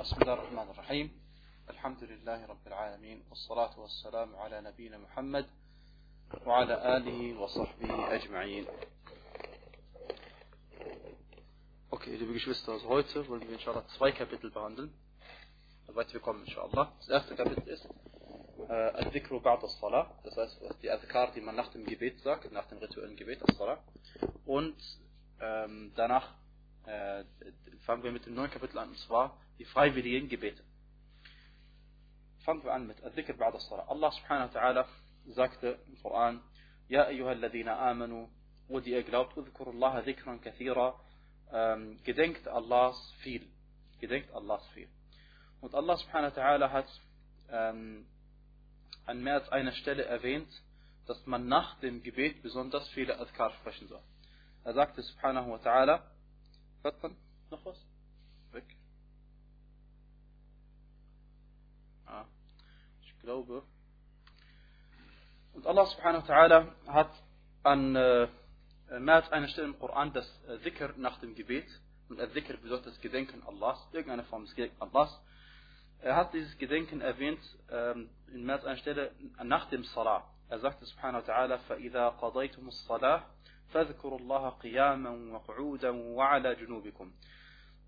بسم الله الرحمن الرحيم الحمد لله رب العالمين والصلاة والسلام على نبينا محمد وعلى آله وصحبه أجمعين Okay, liebe Geschwister, also heute wollen wir inshallah zwei Kapitel behandeln. Soweit wir kommen, inshallah. Das erste Kapitel ist äh, Al-Dhikru Ba'd al-Salah, das heißt die Adhkar, die man nach dem Gebet sagt, nach dem rituellen Gebet, al-Salah. Und ähm, danach äh, fangen wir mit dem neuen Kapitel an, und zwar die freiwilligen Gebete. Fangen wir an mit Al-Dhikr Ba'd al-Salah. Allah subhanahu wa ta'ala sagte im Koran, Ja, ayyuha alladhina amanu, wo die ihr glaubt, udhkurullaha dhikran kathira, ähm, gedenkt Allahs viel. Gedenkt Allahs viel. Und Allah subhanahu wa ta'ala hat ähm, an mehr als einer Stelle erwähnt, dass man nach dem Gebet besonders viele Adhkar sprechen soll. Er sagte subhanahu wa ta'ala, noch was? Glaube. Und Allah subhanahu wa ta'ala hat an äh, mehr als einer Stelle im Koran das äh, Dhikr nach dem Gebet, und das Dhikr bedeutet das Gedenken Allahs, irgendeine Form des Gedenken Allahs, er hat dieses Gedenken erwähnt ähm, in mehr als einer Stelle nach dem Salah. Er sagte subhanahu wa ta'ala, فَإِذَا قَضَيْتُمُ الصَّلَاةِ فَذْكُرُوا اللَّهَ قِيَامًا وَقُعُودًا وَعَلَى جُنُوبِكُمْ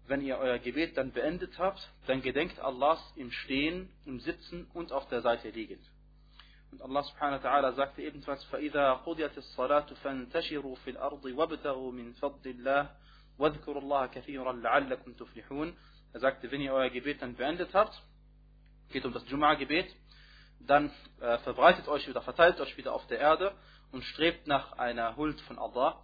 Wenn ihr euer Gebet dann beendet habt, dann gedenkt Allahs im Stehen, im Sitzen und auf der Seite liegend. Und Allah subhanahu wa ta'ala sagte ebenfalls, فَإِذَا قُضِيَتِ الصَّلَاةُ فَانْتَشِرُوا فِي الْأَرْضِ وَابْتَغُوا مِنْ فَضْلِ اللَّهِ وَاذْكُرُوا اللَّهَ كَثِيرًا لَعَلَّكُمْ تُفْلِحُونَ Er sagte, wenn ihr euer Gebet dann beendet habt, geht um das Jum'a-Gebet, dann äh, verbreitet euch oder verteilt euch wieder auf der Erde und strebt nach einer Huld von Allah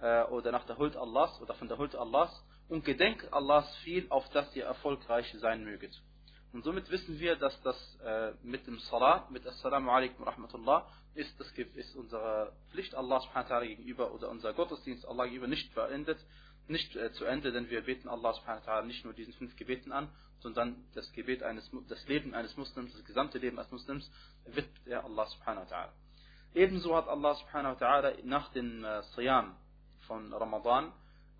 äh, oder nach der Huld Allahs oder von der Huld Allahs und gedenkt Allahs viel, auf dass ihr erfolgreich sein möget. Und somit wissen wir, dass das äh, mit dem Salat, mit Assalamu alaikum rahmatullah, ist, das ist unsere Pflicht Allah subhanahu wa ta'ala gegenüber oder unser Gottesdienst Allah gegenüber nicht beendet, nicht äh, zu Ende, denn wir beten Allah subhanahu wa ta'ala nicht nur diesen fünf Gebeten an, sondern das Gebet eines, das Leben eines Muslims, das gesamte Leben eines Muslims, widmet er Allah subhanahu wa ta'ala. Ebenso hat Allah subhanahu wa ta'ala nach dem äh, Siyam von Ramadan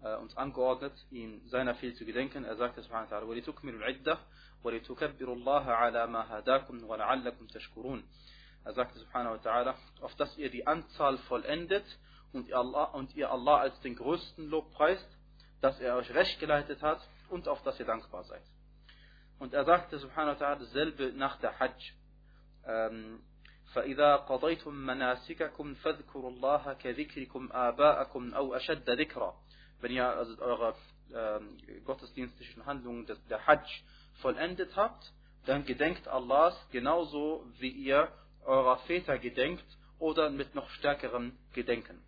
äh, uns angeordnet, ihm seiner viel zu gedenken. Er sagte subhanahu wa ta'ala, وَلِتُكْمِلُوا الْعِدَّةِ وَلِتُكَبِّرُوا اللَّهَ عَلَى مَا هَدَاكُمْ وَلَعَلَّكُمْ تَشْكُرُونَ Er sagte subhanahu wa ta'ala, auf dass ihr die Anzahl vollendet und ihr Allah, und ihr Allah als den größten Lob preist, dass er euch recht geleitet hat und auf dass ihr dankbar seid. Und er sagte subhanahu wa ta'ala dasselbe nach der Hajj. Ähm, فإذا قضيتم مناسككم فاذكروا الله كذكركم آباءكم أو أشد ذكرا wenn ihr also eure ähm, gottesdienstlichen Handlungen des, der Hajj vollendet habt, dann gedenkt Allahs genauso wie ihr eurer Väter gedenkt oder mit noch stärkerem Gedenken.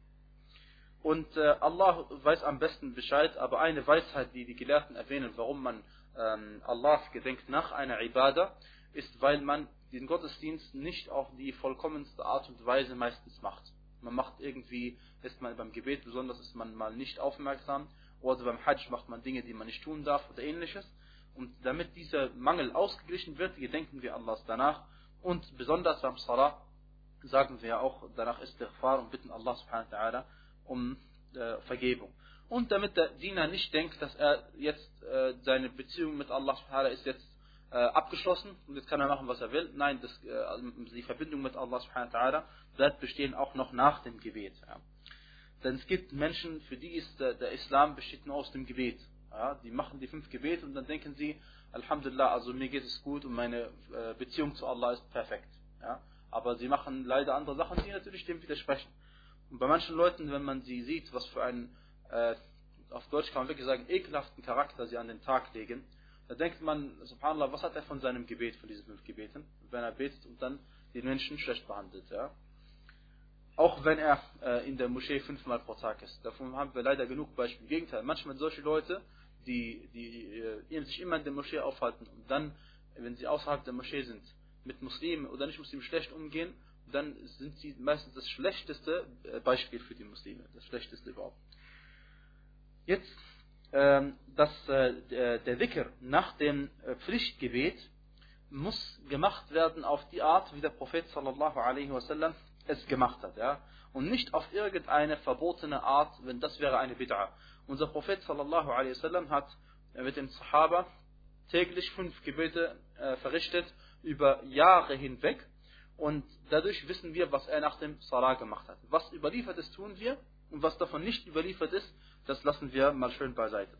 Und äh, Allah weiß am besten Bescheid, aber eine Weisheit, die die Gelehrten erwähnen, warum man ähm, Allahs gedenkt nach einer Ibadah, ist, weil man den Gottesdienst nicht auf die vollkommenste Art und Weise meistens macht. Man macht irgendwie, ist man beim Gebet besonders, ist man mal nicht aufmerksam, oder beim Hajj macht man Dinge, die man nicht tun darf oder ähnliches. Und damit dieser Mangel ausgeglichen wird, gedenken wir Allahs danach. Und besonders beim Salah sagen wir auch danach Istighfar und bitten Allah subhanahu wa ta'ala um äh, Vergebung. Und damit der Diener nicht denkt, dass er jetzt äh, seine Beziehung mit Allah subhanahu wa ta'ala ist jetzt äh, abgeschlossen und jetzt kann er machen, was er will. Nein, das, äh, die Verbindung mit Allah subhanahu wa ta'ala bleibt bestehen auch noch nach dem Gebet. Ja. Denn es gibt Menschen, für die ist der, der Islam besteht nur aus dem Gebet. Ja. Die machen die fünf Gebete und dann denken sie, Alhamdulillah, also mir geht es gut und meine äh, Beziehung zu Allah ist perfekt. Ja. Aber sie machen leider andere Sachen, die natürlich dem widersprechen. Und bei manchen Leuten, wenn man sie sieht, was für einen, äh, auf Deutsch kann man wirklich sagen, ekelhaften Charakter sie an den Tag legen, da denkt man, subhanallah, was hat er von seinem Gebet, von diesen fünf Gebeten, wenn er betet und dann den Menschen schlecht behandelt. Ja? Auch wenn er äh, in der Moschee fünfmal pro Tag ist. Davon haben wir leider genug Beispiele. Im Gegenteil, manchmal solche Leute, die, die äh, sich immer in der Moschee aufhalten und dann, wenn sie außerhalb der Moschee sind, mit Muslimen oder nicht Muslimen schlecht umgehen, dann sind sie meistens das schlechteste Beispiel für die Muslime. Das schlechteste überhaupt. Jetzt, dass äh, der Dhikr nach dem äh, Pflichtgebet muss gemacht werden auf die Art, wie der Prophet sallallahu alaihi wasallam es gemacht hat. Ja? Und nicht auf irgendeine verbotene Art, wenn das wäre eine Bid'a. Unser Prophet sallallahu alaihi wasallam hat mit dem Sahaba täglich fünf Gebete äh, verrichtet über Jahre hinweg und dadurch wissen wir, was er nach dem Salah gemacht hat. Was überliefert ist, tun wir und was davon nicht überliefert ist, das lassen wir mal schön beiseite.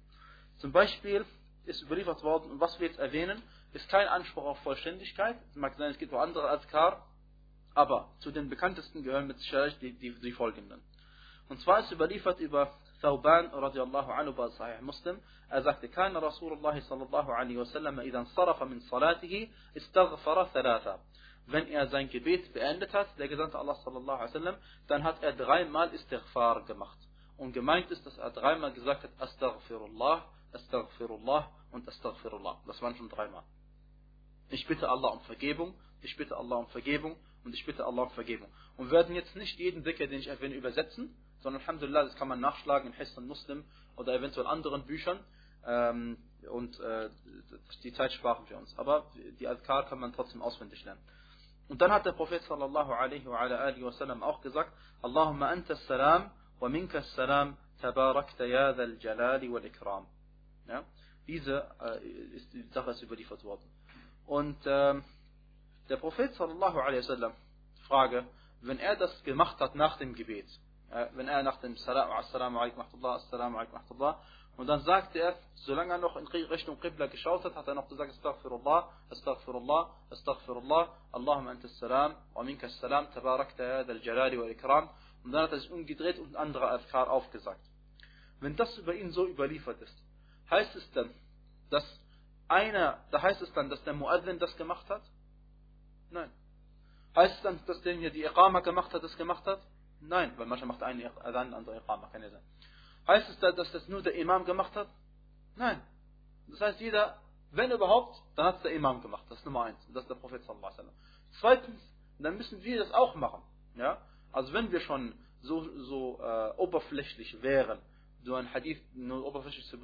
Zum Beispiel ist überliefert worden, und was wir jetzt erwähnen, ist kein Anspruch auf Vollständigkeit. Es mag sein, es gibt auch andere Azkar, aber zu den bekanntesten gehören mit Sicherheit die, die, die folgenden. Und zwar ist überliefert über Thauban radiallahu anhu bei Sahih Muslim. Er sagte, كان رسول الله صلى الله عليه وسلم إذا انصرف من صلاته استغفر ثلاثة. Wenn er sein Gebet beendet hat, der Gesandte Allah sallallahu alaihi wasallam, dann hat er dreimal Istighfar gemacht. Und gemeint ist, dass er dreimal gesagt hat, Astaghfirullah, Astaghfirullah und Astaghfirullah. Das waren schon dreimal. Ich bitte Allah um Vergebung, ich bitte Allah um Vergebung und ich bitte Allah um Vergebung. Und wir werden jetzt nicht jeden Dhikr, den ich erwähne, übersetzen, sondern Alhamdulillah, das kann man nachschlagen in Hisn Muslim oder eventuell anderen Büchern. Ähm, und äh, die Zeit sparen wir uns. Aber die Adkar kann man trotzdem auswendig lernen. Und dann hat der Prophet sallallahu alaihi wa sallam auch gesagt, Allahumma anta salam wa minka salam tabarakta ya dhal jalali wal ikram. Ja? Diese äh, Sache ist überliefert worden. Und ähm, der Prophet sallallahu alaihi wasallam, Frage, wenn er das gemacht hat nach dem Gebet, äh, wenn er nach dem Salam, Assalamu alaikum Assalamu alaikum und dann sagte er, solange er noch in Richtung Qibla geschaut hat, hat er noch gesagt, Astaghfirullah, Astaghfirullah, Astaghfirullah, Allahumma anta salam, wa minka salam, tabarakta ya dal jalali wal ikram. Und dann hat er sich umgedreht und andere Adkar aufgesagt. Wenn das über ihn so überliefert ist, heißt es dann, dass einer, da heißt es dann, dass der Muazzin das gemacht hat? Nein. Heißt es dann, dass der hier die Iqama gemacht hat, das gemacht hat? Nein, weil manchmal macht einer Adhan, andere Iqama, kann ja sein. Heißt es dann, dass das nur der Imam gemacht hat? Nein. Das heißt, jeder, wenn überhaupt, dann hat es der Imam gemacht. Das ist Nummer eins. Und das ist der Prophet sallallahu alaihi wasallam. Zweitens, dann müssen wir das auch machen. Ja? Also wenn wir schon so, so äh, oberflächlich wären, so ein Hadith nur oberflächlich zu,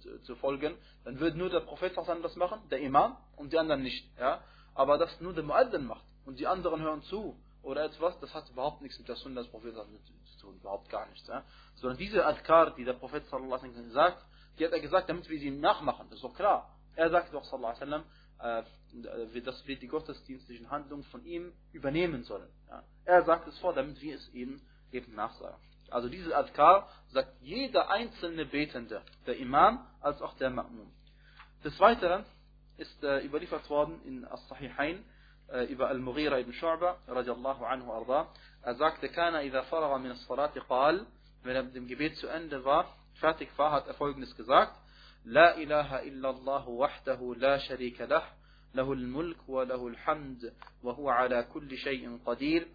zu, zu, folgen, dann würde nur der Prophet das machen, der Imam und die anderen nicht. Ja? Aber das nur der Muaddin macht und die anderen hören zu oder etwas, das hat überhaupt nichts mit der Sunna des Propheten zu tun, überhaupt gar nichts. Ja? Sondern diese Adkar, die der Prophet sagt, die hat er gesagt, damit wir sie nachmachen, das ist doch klar. Er sagt doch sallallahu alaihi wasallam, äh, dass wir die gottesdienstlichen Handlungen von ihm übernehmen sollen. Ja? Er sagt es vor, damit wir es eben, eben nachsagen. Also diese Adkar sagt jeder einzelne Betende, der Imam als auch der Ma'mum. Des Weiteren ist äh, überliefert worden in As-Sahihain äh, über Al-Mughira ibn Shu'ba radiallahu anhu arda. Er sagte, kana idha faraga min as-salati qal, wenn er mit dem Gebet zu Ende war, fertig war, hat er folgendes gesagt, إله إلا الله وحده لا شريك له له الملك وله الحمد وهو على كل شيء قدير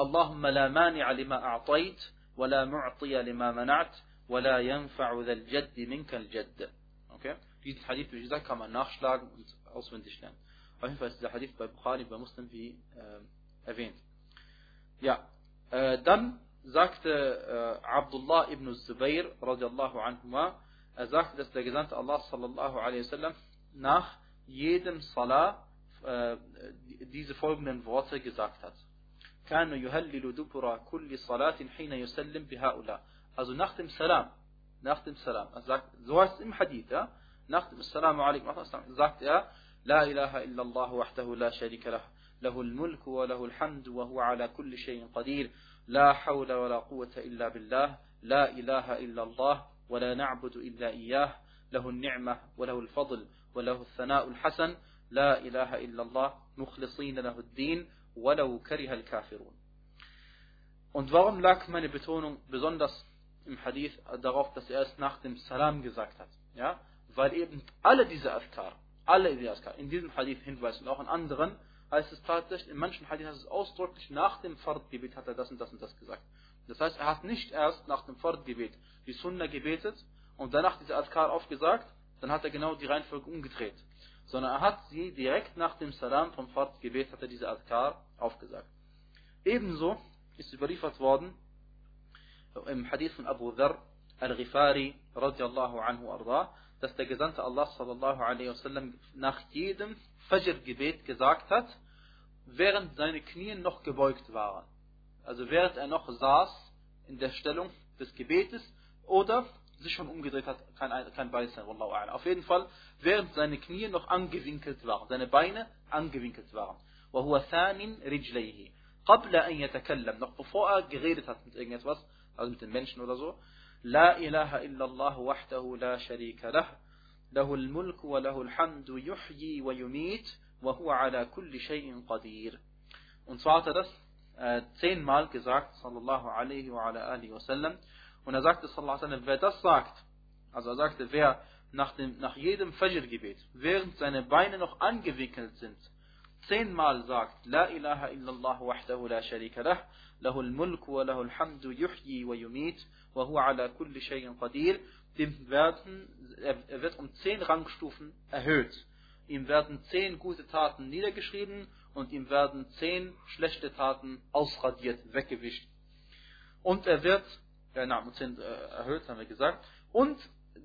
اللهم لا مانع لما أعطيت ولا معطي لما منعت ولا ينفع ذا الجد منك الجد. Okay? Diesen Hadith, wie gesagt, kann man nachschlagen und auswendig lernen. Auf jeden Fall ist dieser Hadith bei Bukhari, bei Muslim, wie äh, erwähnt. Ja, äh, dann sagte äh, Abdullah ibn Zubayr, radiallahu anhuma, er sagte, dass der Gesandte Allah, sallallahu alaihi wasallam, nach jedem Salah äh, diese folgenden Worte gesagt hat. كان يهلل دبر كل صلاة حين يسلم بهؤلاء. Also nach dem Salam, nach dem Salam, er sagt, so heißt es im Hadith, ja? nach لا إله إلا الله وحده لا شريك له. له الملك وله الحمد وهو على كل شيء قدير. لا حول ولا قوة إلا بالله. لا إله إلا الله ولا نعبد إلا إياه. له النعمة وله الفضل وله الثناء الحسن. لا إله إلا الله. مخلصين له الدين. ولو كره الكافرون Und warum lag meine Betonung besonders im Hadith darauf, dass er es nach dem Salam gesagt hat? Ja? Weil eben alle diese Azkar, alle diese Azkar, in diesem Hadith hinweisen und auch in anderen, heißt es tatsächlich, in manchen Hadith heißt es ausdrücklich, nach dem Fardgebet hat er das und das und das gesagt. Das heißt, er hat nicht erst nach dem Fardgebet die Sunna gebetet und danach diese Azkar aufgesagt, dann hat er genau die Reihenfolge umgedreht. Sondern er hat sie direkt nach dem Salam vom Fardgebet, hat er diese Azkar aufgesagt. Ebenso ist überliefert worden im Hadith von Abu Dharr al-Ghifari radiallahu anhu arda, dass der Gesandte Allah sallallahu alaihi wasallam nach jedem Fajr-Gebet gesagt hat, während seine Knie noch gebeugt waren. Also während er noch saß in der Stellung des Gebetes oder sich schon umgedreht hat, kann, kann beides sein, Wallahu a'lam. Auf jeden Fall, während seine Knie noch angewinkelt waren, seine Beine angewinkelt waren. وهو ثان رجليه قبل أن يتكلم noch bevor er geredet hat mit irgendetwas also mit den Menschen oder so لا إله إلا الله وحده لا شريك له له الملك وله الحمد يحيي ويميت وهو على كل شيء قدير und zwar hat er das äh, zehnmal gesagt sallallahu alaihi wa ala alihi wasallam und er sagte sallallahu alaihi wer das sagt also er sagte wer nach dem nach jedem Fajr Gebet während seine Beine noch angewickelt sind zehnmal sagt, La ilaha illallah wahdahu la sharika lah, lahul mulk wa lahul hamdu yuhyi wa yumit, wa huwa ala kulli shay'in qadir, dem werden, er wird um zehn Rangstufen erhöht. Ihm werden zehn gute Taten niedergeschrieben und ihm werden zehn schlechte Taten ausradiert, weggewischt. Und er wird, ja, na, um zehn äh, erhöht, haben wir gesagt, und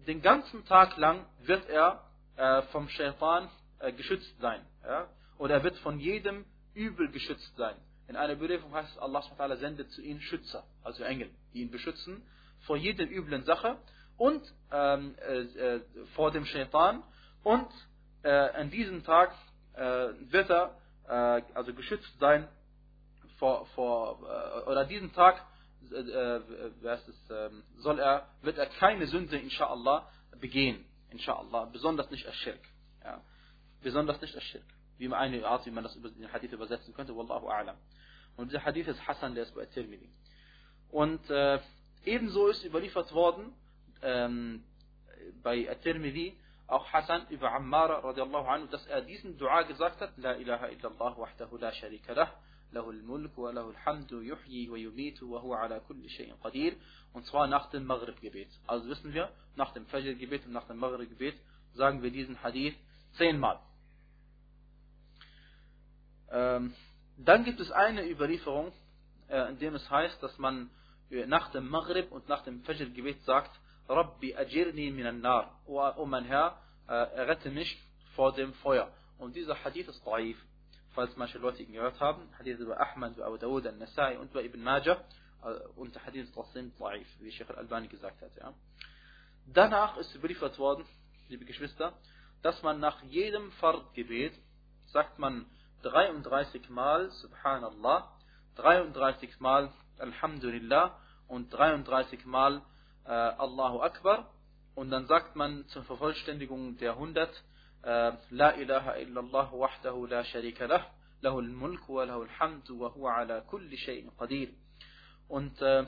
den ganzen Tag lang wird er äh, vom Shaitan äh, geschützt sein. Ja? oder er wird von jedem Übel geschützt sein. In einer Überlieferung heißt es, Allah sendet zu ihnen Schützer, also Engel, die ihn beschützen vor jeder üblen Sache und ähm, äh, äh, vor dem Shaitan und äh, an diesem Tag äh, wird er äh, also geschützt sein vor, vor äh, oder an diesem Tag es, ähm, soll er wird er keine Sünde inshallah begehen inshallah besonders nicht Aschirk ja. besonders nicht Aschirk wie man eine Art, wie man das über den Hadith übersetzen könnte, Wallahu a'lam. Und dieser Hadith ist Hassan, der ist bei Tirmidhi. Und äh, ebenso ist überliefert worden ähm, bei Tirmidhi auch Hassan über Ammar radiallahu anhu, dass er diesen Dua gesagt hat, La ilaha illallah wahdahu la sharika lah, له الملك وله الحمد يحيي ويميت وهو على كل شيء قدير und zwar nach dem Maghrib-Gebet. Also wissen wir, nach dem Fajr-Gebet und nach dem Maghrib-Gebet sagen wir diesen Hadith zehnmal. Ähm, dann gibt es eine Überlieferung, äh, in dem es heißt, dass man äh, nach dem Maghrib und nach dem Fajr-Gebet sagt, Rabbi ajirni minan nar, o mein Herr, äh, rette mich vor dem Feuer. Und dieser Hadith ist daif, falls manche Leute ihn gehört haben. Hadith über Ahmad, über Abu Dawud, al-Nasai und über Ibn Majah. Und der Hadith trotzdem daif, wie Sheikh al-Albani gesagt hat. Ja. Danach ist überliefert worden, liebe Geschwister, dass man nach jedem Fard-Gebet sagt man 33 Mal Subhanallah, 33 Mal Alhamdulillah und 33 Mal äh, Allahu Akbar. Und dann sagt man zur Vervollständigung der 100 äh, ilaha illallah wahdahu la sharika lah, lahul mulk wa lahul hamdu wa huwa ala kulli shay'in qadir. Und äh,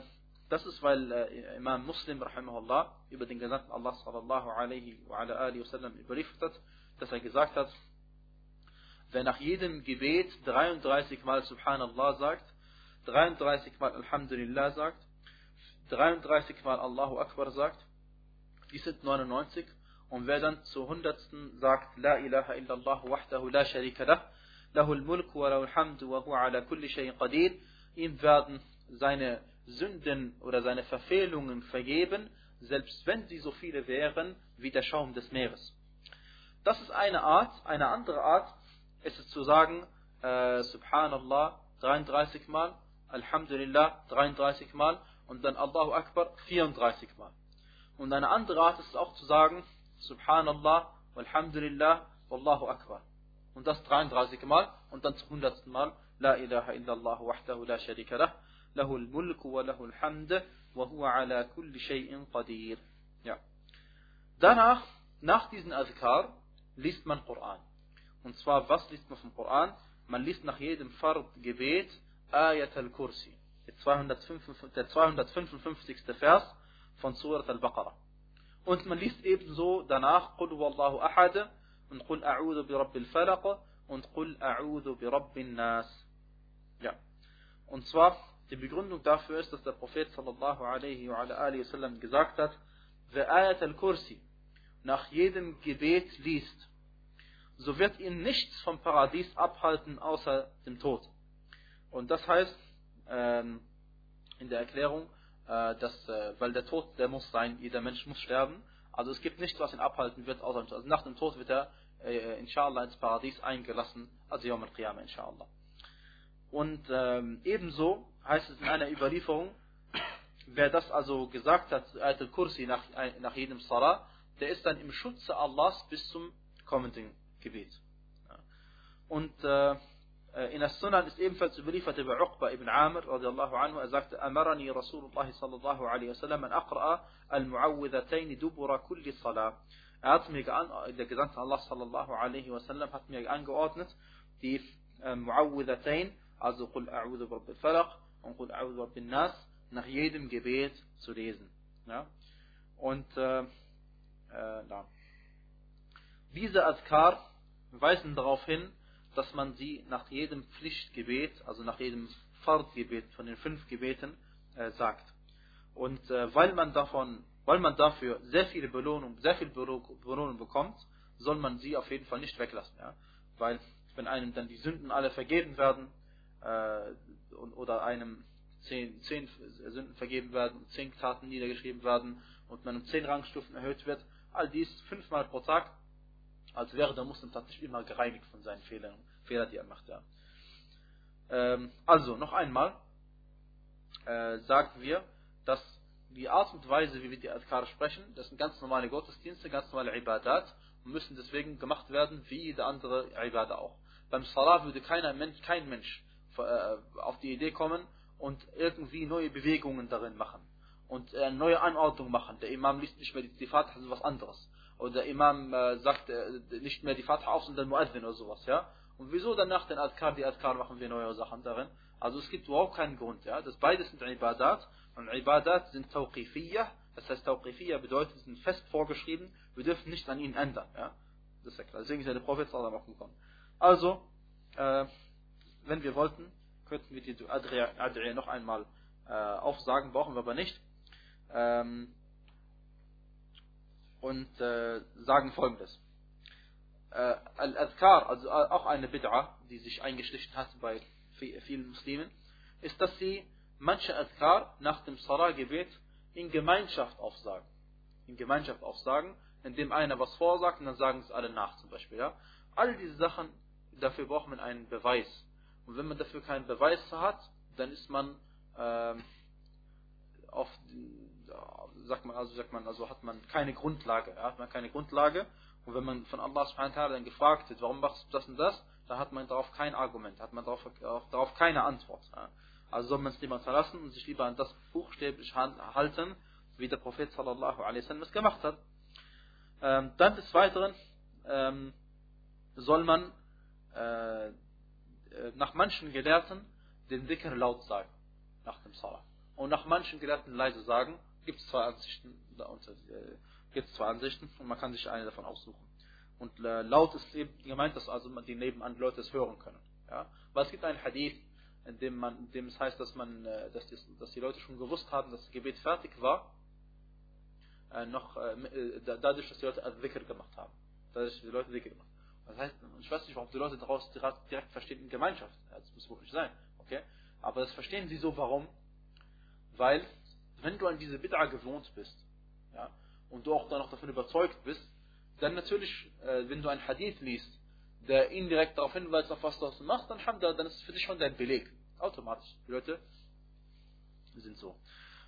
das ist, weil äh, Imam Muslim rahimahullah über den Gesandten Allah sallallahu alaihi wa ala alihi wasallam überliefert hat, dass er gesagt hat, wer nach jedem Gebet 33 Mal Subhanallah sagt, 33 Mal Alhamdulillah sagt, 33 Mal Allahu Akbar sagt, die sind 99. Und wer dann zur hundertsten sagt, La ilaha illallah wahdahu la sharika lah, lahul mulk wa lahul hamdu wa huwa ala kulli shayin qadir, ihm werden seine Sünden oder seine Verfehlungen vergeben, selbst wenn sie so viele wären wie der Schaum des Meeres. Das ist eine Art. Eine andere Art ist es zu sagen, äh, Subhanallah 33 Mal, Alhamdulillah 33 Mal und dann Allahu Akbar 34 Mal. Und eine andere Art ist es auch zu sagen, Subhanallah, Alhamdulillah, Wallahu Akbar. Und das 33 Mal und dann zum 100. Mal, La ilaha illallah wahdahu la sharika lah, lahul mulku wa lahul hamd, wa huwa ala kulli shay'in qadir. Ja. Danach, nach diesen Azkar, liest man Koran. Und zwar, was liest man vom Koran? Man liest nach jedem Fard-Gebet Ayat al-Kursi. Der 255. Vers von Surat al-Baqarah. Und man liest ebenso danach Qul Wallahu Ahad und Qul A'udhu bi Rabbil Falaq und Qul A'udhu bi Rabbin Nas. Ja. Und zwar, die Begründung dafür ist, dass der Prophet sallallahu alaihi wa alihi wasallam gesagt hat, wer Ayat al-Kursi nach jedem Gebet liest, so wird ihn nichts vom Paradies abhalten außer dem Tod. Und das heißt ähm, in der Erklärung, äh, dass, äh, weil der Tod, der muss sein, jeder Mensch muss sterben. Also es gibt nichts, was ihn abhalten wird, außer also nach dem Tod wird er äh, inshallah ins Paradies eingelassen, also Yom al-Qiyamah inshallah. Und ähm, ebenso heißt es in einer Überlieferung, wer das also gesagt hat, Ayat al-Kursi nach, nach jedem Salah, der ist dann im Schutze Allahs bis zum kommenden Gebet. Und äh, in der Sunnah ist ebenfalls überliefert über Uqba ibn Amr radiallahu anhu, er sagte, Amarani Rasulullah sallallahu alaihi wasallam an aqra'a al-mu'awwidhatayn dubura kulli salah. Er hat mir der Gesandte Allah sallallahu alaihi wasallam hat mir angeordnet, die äh, Mu'awwidhatayn, also Qul a'udhu bi rabbil falaq und Qul a'udhu bi nas, nach jedem Gebet zu lesen. Ja? Und äh, äh, na. diese Azkar weisen darauf hin, dass man sie nach jedem Pflichtgebet, also nach jedem Fardgebet von den fünf Gebeten äh, sagt. Und äh, weil man davon, weil man dafür sehr viele Belohnung, sehr viel Belohnung bekommt, soll man sie auf jeden Fall nicht weglassen. Ja? Weil wenn einem dann die Sünden alle vergeben werden äh, oder einem zehn, zehn Sünden vergeben werden, zehn Taten niedergeschrieben werden und man um zehn Rangstufen erhöht wird, all dies fünfmal pro Tag, als wäre der Muslim tatsächlich immer gereinigt von seinen Fehlern, Fehlern die er macht. Ja. Ähm, also, noch einmal äh, sagen wir, dass die Art und Weise, wie wir die Adkar sprechen, das sind ganz normale Gottesdienste, ganz normale Ibadat und müssen deswegen gemacht werden wie jede andere Ibadah auch. Beim Salah würde keiner Mensch, kein Mensch äh, auf die Idee kommen und irgendwie neue Bewegungen darin machen und eine neue Anordnung machen. Der Imam liest nicht mehr die, die Fatiha, sondern was anderes. Oder der Imam äh, sagt äh, nicht mehr die Fatiha auf, sondern Muazzin oder sowas, ja. Und wieso danach den Adkar, die Adkar machen wir neue Sachen darin? Also es gibt überhaupt keinen Grund, ja. Das beides sind Ibadat und Ibadat sind Tawqifiyah. Das heißt, Tawqifiyah bedeutet, sind fest vorgeschrieben, wir dürfen nichts an ihnen ändern, ja. Das ist ja klar. Deswegen ist ja der Prophet sallallahu gekommen. Also, äh, wenn wir wollten, könnten wir die Adria noch einmal äh, aufsagen, brauchen wir aber nicht. Ähm, und äh, sagen folgendes. Äh, Al-Adhkar, also auch eine Bid'a, die sich eingeschlichen hat bei vielen Muslimen, ist, dass sie manche Adhkar nach dem Salah-Gebet in Gemeinschaft aufsagen. In Gemeinschaft aufsagen, indem einer was vorsagt und dann sagen es alle nach zum Beispiel. Ja? All diese Sachen, dafür braucht man einen Beweis. Und wenn man dafür keinen Beweis hat, dann ist man äh, auf, sagt man, also sagt man, also hat man keine Grundlage, hat man keine Grundlage. Und wenn man von Allah subhanahu wa ta'ala dann gefragt wird, warum machst du das und das, dann hat man darauf kein Argument, hat man darauf, darauf keine Antwort. Also soll man es lieber verlassen und sich lieber an das buchstäblich halten, wie der Prophet sallallahu alaihi wasallam es gemacht hat. Ähm, dann des Weiteren ähm, soll man äh, äh, nach manchen Gelehrten den Dhikr laut sagen, nach dem Salah. Und nach manchen Gelehrten leise sagen, gibt es zwei Ansichten, äh, gibt zwei Ansichten und man kann sich eine davon aussuchen. Und äh, laut ist eben gemeint, dass also die nebenan Leute es hören können. Ja? Weil es gibt einen Hadith, in dem, man, in dem es heißt, dass, man, äh, dass, die, dass die Leute schon gewusst haben, dass das Gebet fertig war, noch dadurch, dass die Leute Dhikr gemacht haben. Dadurch, dass die Leute Dhikr gemacht haben. Das heißt, ich weiß nicht, warum die Leute daraus direkt verstehen in Gemeinschaft. Das muss wohl nicht sein. Okay? Aber das verstehen sie so, warum? Weil, wenn du an diese Bid'a gewohnt bist, ja, und du auch dann noch davon überzeugt bist, dann natürlich, äh, wenn du ein Hadith liest, der indirekt darauf hinweist, auf was du machst, dann, dann ist es für dich schon dein Beleg. Automatisch. Die Leute sind so.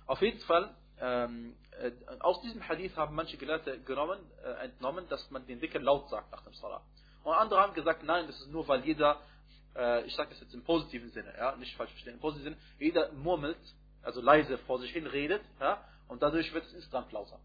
Auf jeden Fall, ähm, äh, aus diesem Hadith haben manche Gelehrte genommen, äh, entnommen, dass man den Dicken laut sagt nach dem Salah. Und andere haben gesagt, nein, das ist nur, weil jeder, äh, ich sage das jetzt im positiven Sinne, ja, nicht falsch verstehen, im positiven Sinne, jeder murmelt, also leise vor sich hin redet, ja, und dadurch wird es insgesamt lauter.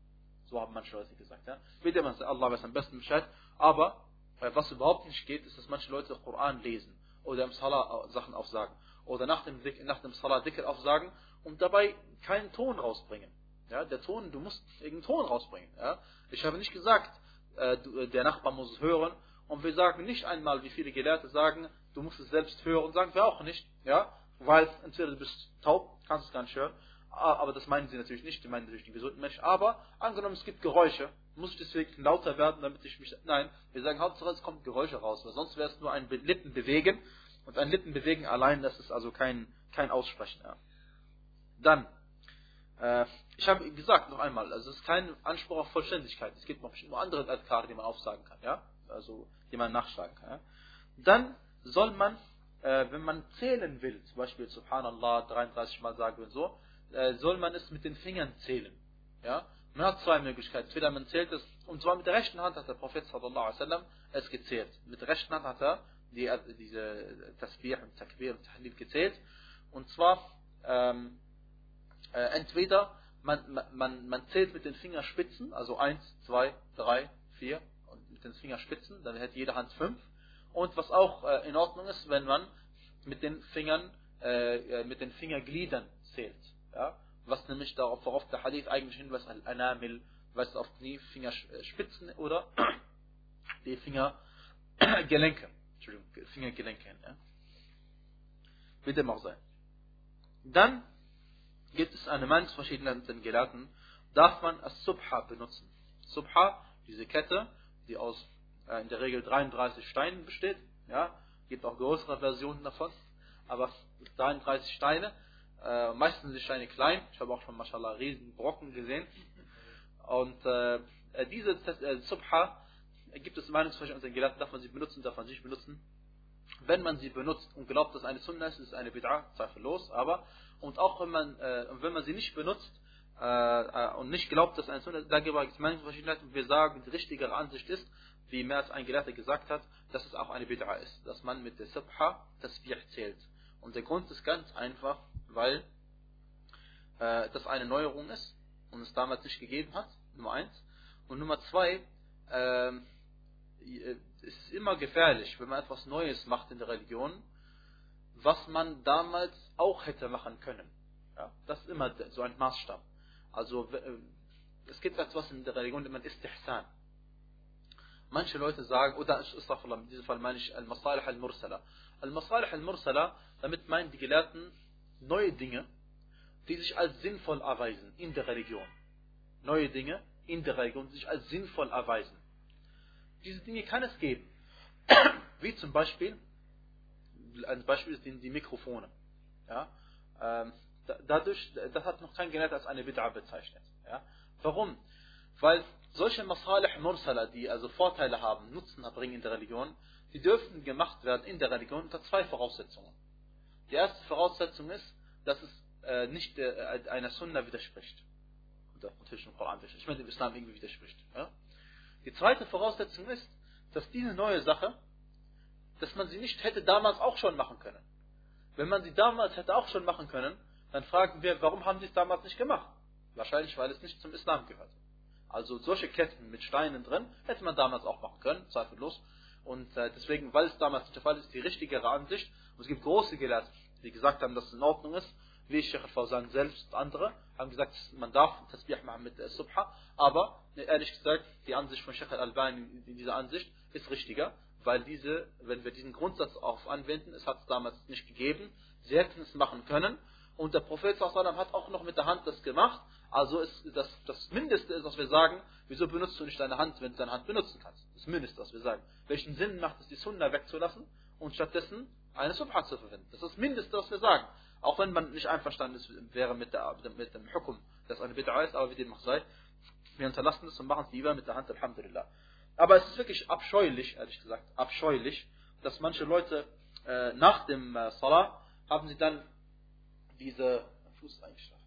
So haben manche Leute gesagt, ja. Bitte Allah weiß am besten Bescheid, aber äh, was überhaupt nicht geht, ist, dass manche Leute Koran lesen oder im Salah Sachen aufsagen oder nach dem, nach dem Salah Dhikr aufsagen und dabei keinen Ton rausbringen. Ja, der Ton, du musst irgendeinen Ton rausbringen. Ja. Ich habe nicht gesagt, äh, der Nachbar muss es hören und wir sagen nicht einmal, wie viele Gelehrte sagen, du musst es selbst hören, sagen wir auch nicht, ja, weil entweder du bist taub, kannst es gar nicht hören, aber das meinen sie natürlich nicht, die meinen natürlich den gesunden Menschen, aber angenommen es gibt Geräusche, muss ich deswegen lauter werden, damit ich mich, nein, wir sagen Hauptsache es kommt Geräusche raus, weil sonst wäre es nur ein Lippen bewegen und ein Lippen bewegen allein, das ist also kein, kein Aussprechen, ja. Dann, äh, ich habe gesagt noch einmal, also es ist kein Anspruch auf Vollständigkeit, es gibt noch andere Adkare, die man aufsagen kann, ja, also die man nachschlagen kann. Ja? Dann soll man, äh, wenn man zählen will, zum Beispiel Subhanallah 33 Mal sagen und so, äh, soll man es mit den Fingern zählen. Ja? Man hat zwei Möglichkeiten. Entweder man zählt es, und zwar mit der rechten Hand hat der Prophet sallallahu alaihi es gezählt. Mit der rechten Hand hat er die, diese Tasbih und Takbir und Tahlil gezählt. Und zwar ähm, äh, entweder man, man, man zählt mit den Fingerspitzen, also 1, 2, 3, 4 und mit den Fingerspitzen, dann hätte jede Hand 5. Und was auch äh, in Ordnung ist, wenn man mit den Fingern, äh, äh mit den Fingergliedern zählt. Ja? Was nämlich darauf, worauf der Hadith eigentlich hinweist, Al-Anamil, weist auf die Fingerspitzen oder die Fingergelenke. Entschuldigung, Fingergelenke. Ja? Wie dem auch sei. Dann gibt es eine Meinung verschiedenen Gelehrten, darf man als Subha benutzen. Subha, diese Kette, die aus äh, in der Regel 33 Steinen besteht, ja, gibt auch größere Versionen davon, aber 33 Steine, äh, meistens sind die Steine klein, ich habe auch schon mashallah riesen Brocken gesehen, und äh, diese äh, Subha gibt es Meinungsverschiedenheit unter den Gelehrten, darf man sie benutzen, darf man sie nicht benutzen. Wenn man sie benutzt und glaubt, dass eine Sunna ist, ist eine Bid'ah, zweifellos, aber und auch wenn man, äh, wenn man sie nicht benutzt äh, äh und nicht glaubt, dass eine Sunna ist, da gibt es Meinungsverschiedenheit und wir sagen, die richtigere Ansicht ist, wie mehr als ein Gelehrter gesagt hat, dass es auch eine Bid'a ist, dass man mit der Subha das Bier zählt. Und der Grund ist ganz einfach, weil äh, das eine Neuerung ist und es damals nicht gegeben hat, Nummer eins. Und Nummer zwei, ähm, äh, es ist immer gefährlich, wenn man etwas Neues macht in der Religion, was man damals auch hätte machen können. Ja, das ist immer so ein Maßstab. Also äh, es gibt etwas in der Religion, das man Istihsan. Manche Leute sagen, oder in diesem Fall meine ich Al-Masalih Al-Mursala. Al-Masalih Al-Mursala, damit meinen die Gelehrten neue Dinge, die sich als sinnvoll erweisen in der Religion. Neue Dinge in der Religion, die sich als sinnvoll erweisen. Diese Dinge kann es geben. Wie zum Beispiel, ein Beispiel sind die Mikrofone. Ja? Ähm, dadurch, das hat noch kein Gelehrter als eine Bid'a bezeichnet. Ja? Warum? Weil solche Masalih Mursala, die also Vorteile haben, Nutzen erbringen in der Religion, die dürfen gemacht werden in der Religion unter zwei Voraussetzungen. Die erste Voraussetzung ist, dass es äh, nicht äh, einer Sunna widerspricht. Oder natürlich im Koran widerspricht. Ich meine, dem Islam irgendwie widerspricht. Ja? Die zweite Voraussetzung ist, dass diese neue Sache, dass man sie nicht hätte damals auch schon machen können. Wenn man sie damals hätte auch schon machen können, dann fragen wir, warum haben sie es damals nicht gemacht? Wahrscheinlich, weil es nicht zum Islam gehörte. Also solche Ketten mit Steinen drin hätte man damals auch machen können, zweifellos. Und äh, deswegen, weil es damals nicht der Fall ist, die richtigere Ansicht. Und es gibt große Gelehrte, die gesagt haben, dass es in Ordnung ist, wie Sheikh al-Fawzan selbst und andere, haben gesagt, man darf Tasbih machen mit der Subha, aber ehrlich gesagt, die Ansicht von Sheikh al-Albani, diese Ansicht, ist richtiger, weil diese, wenn wir diesen Grundsatz auf anwenden, es hat es damals nicht gegeben, sie hätten es machen können, und der Prophet hat auch noch mit der Hand das gemacht, also ist das, das Mindeste ist, was wir sagen, wieso benutzt du nicht deine Hand, wenn du deine Hand benutzen kannst? Das Mindeste, was wir sagen. Welchen Sinn macht es, die Sunna wegzulassen und stattdessen eine Subha zu verwenden? Das ist das Mindeste, was wir sagen. Auch wenn man nicht einverstanden ist, wäre mit, der, mit dem Hukum, dass eine Bid'a ist, aber wie dem auch sei, wir unterlassen es und machen es lieber mit der Hand, Alhamdulillah. Aber es ist wirklich abscheulich, ehrlich gesagt, abscheulich, dass manche Leute äh, nach dem äh, Salah haben sie dann diese Fuß eingeschlafen,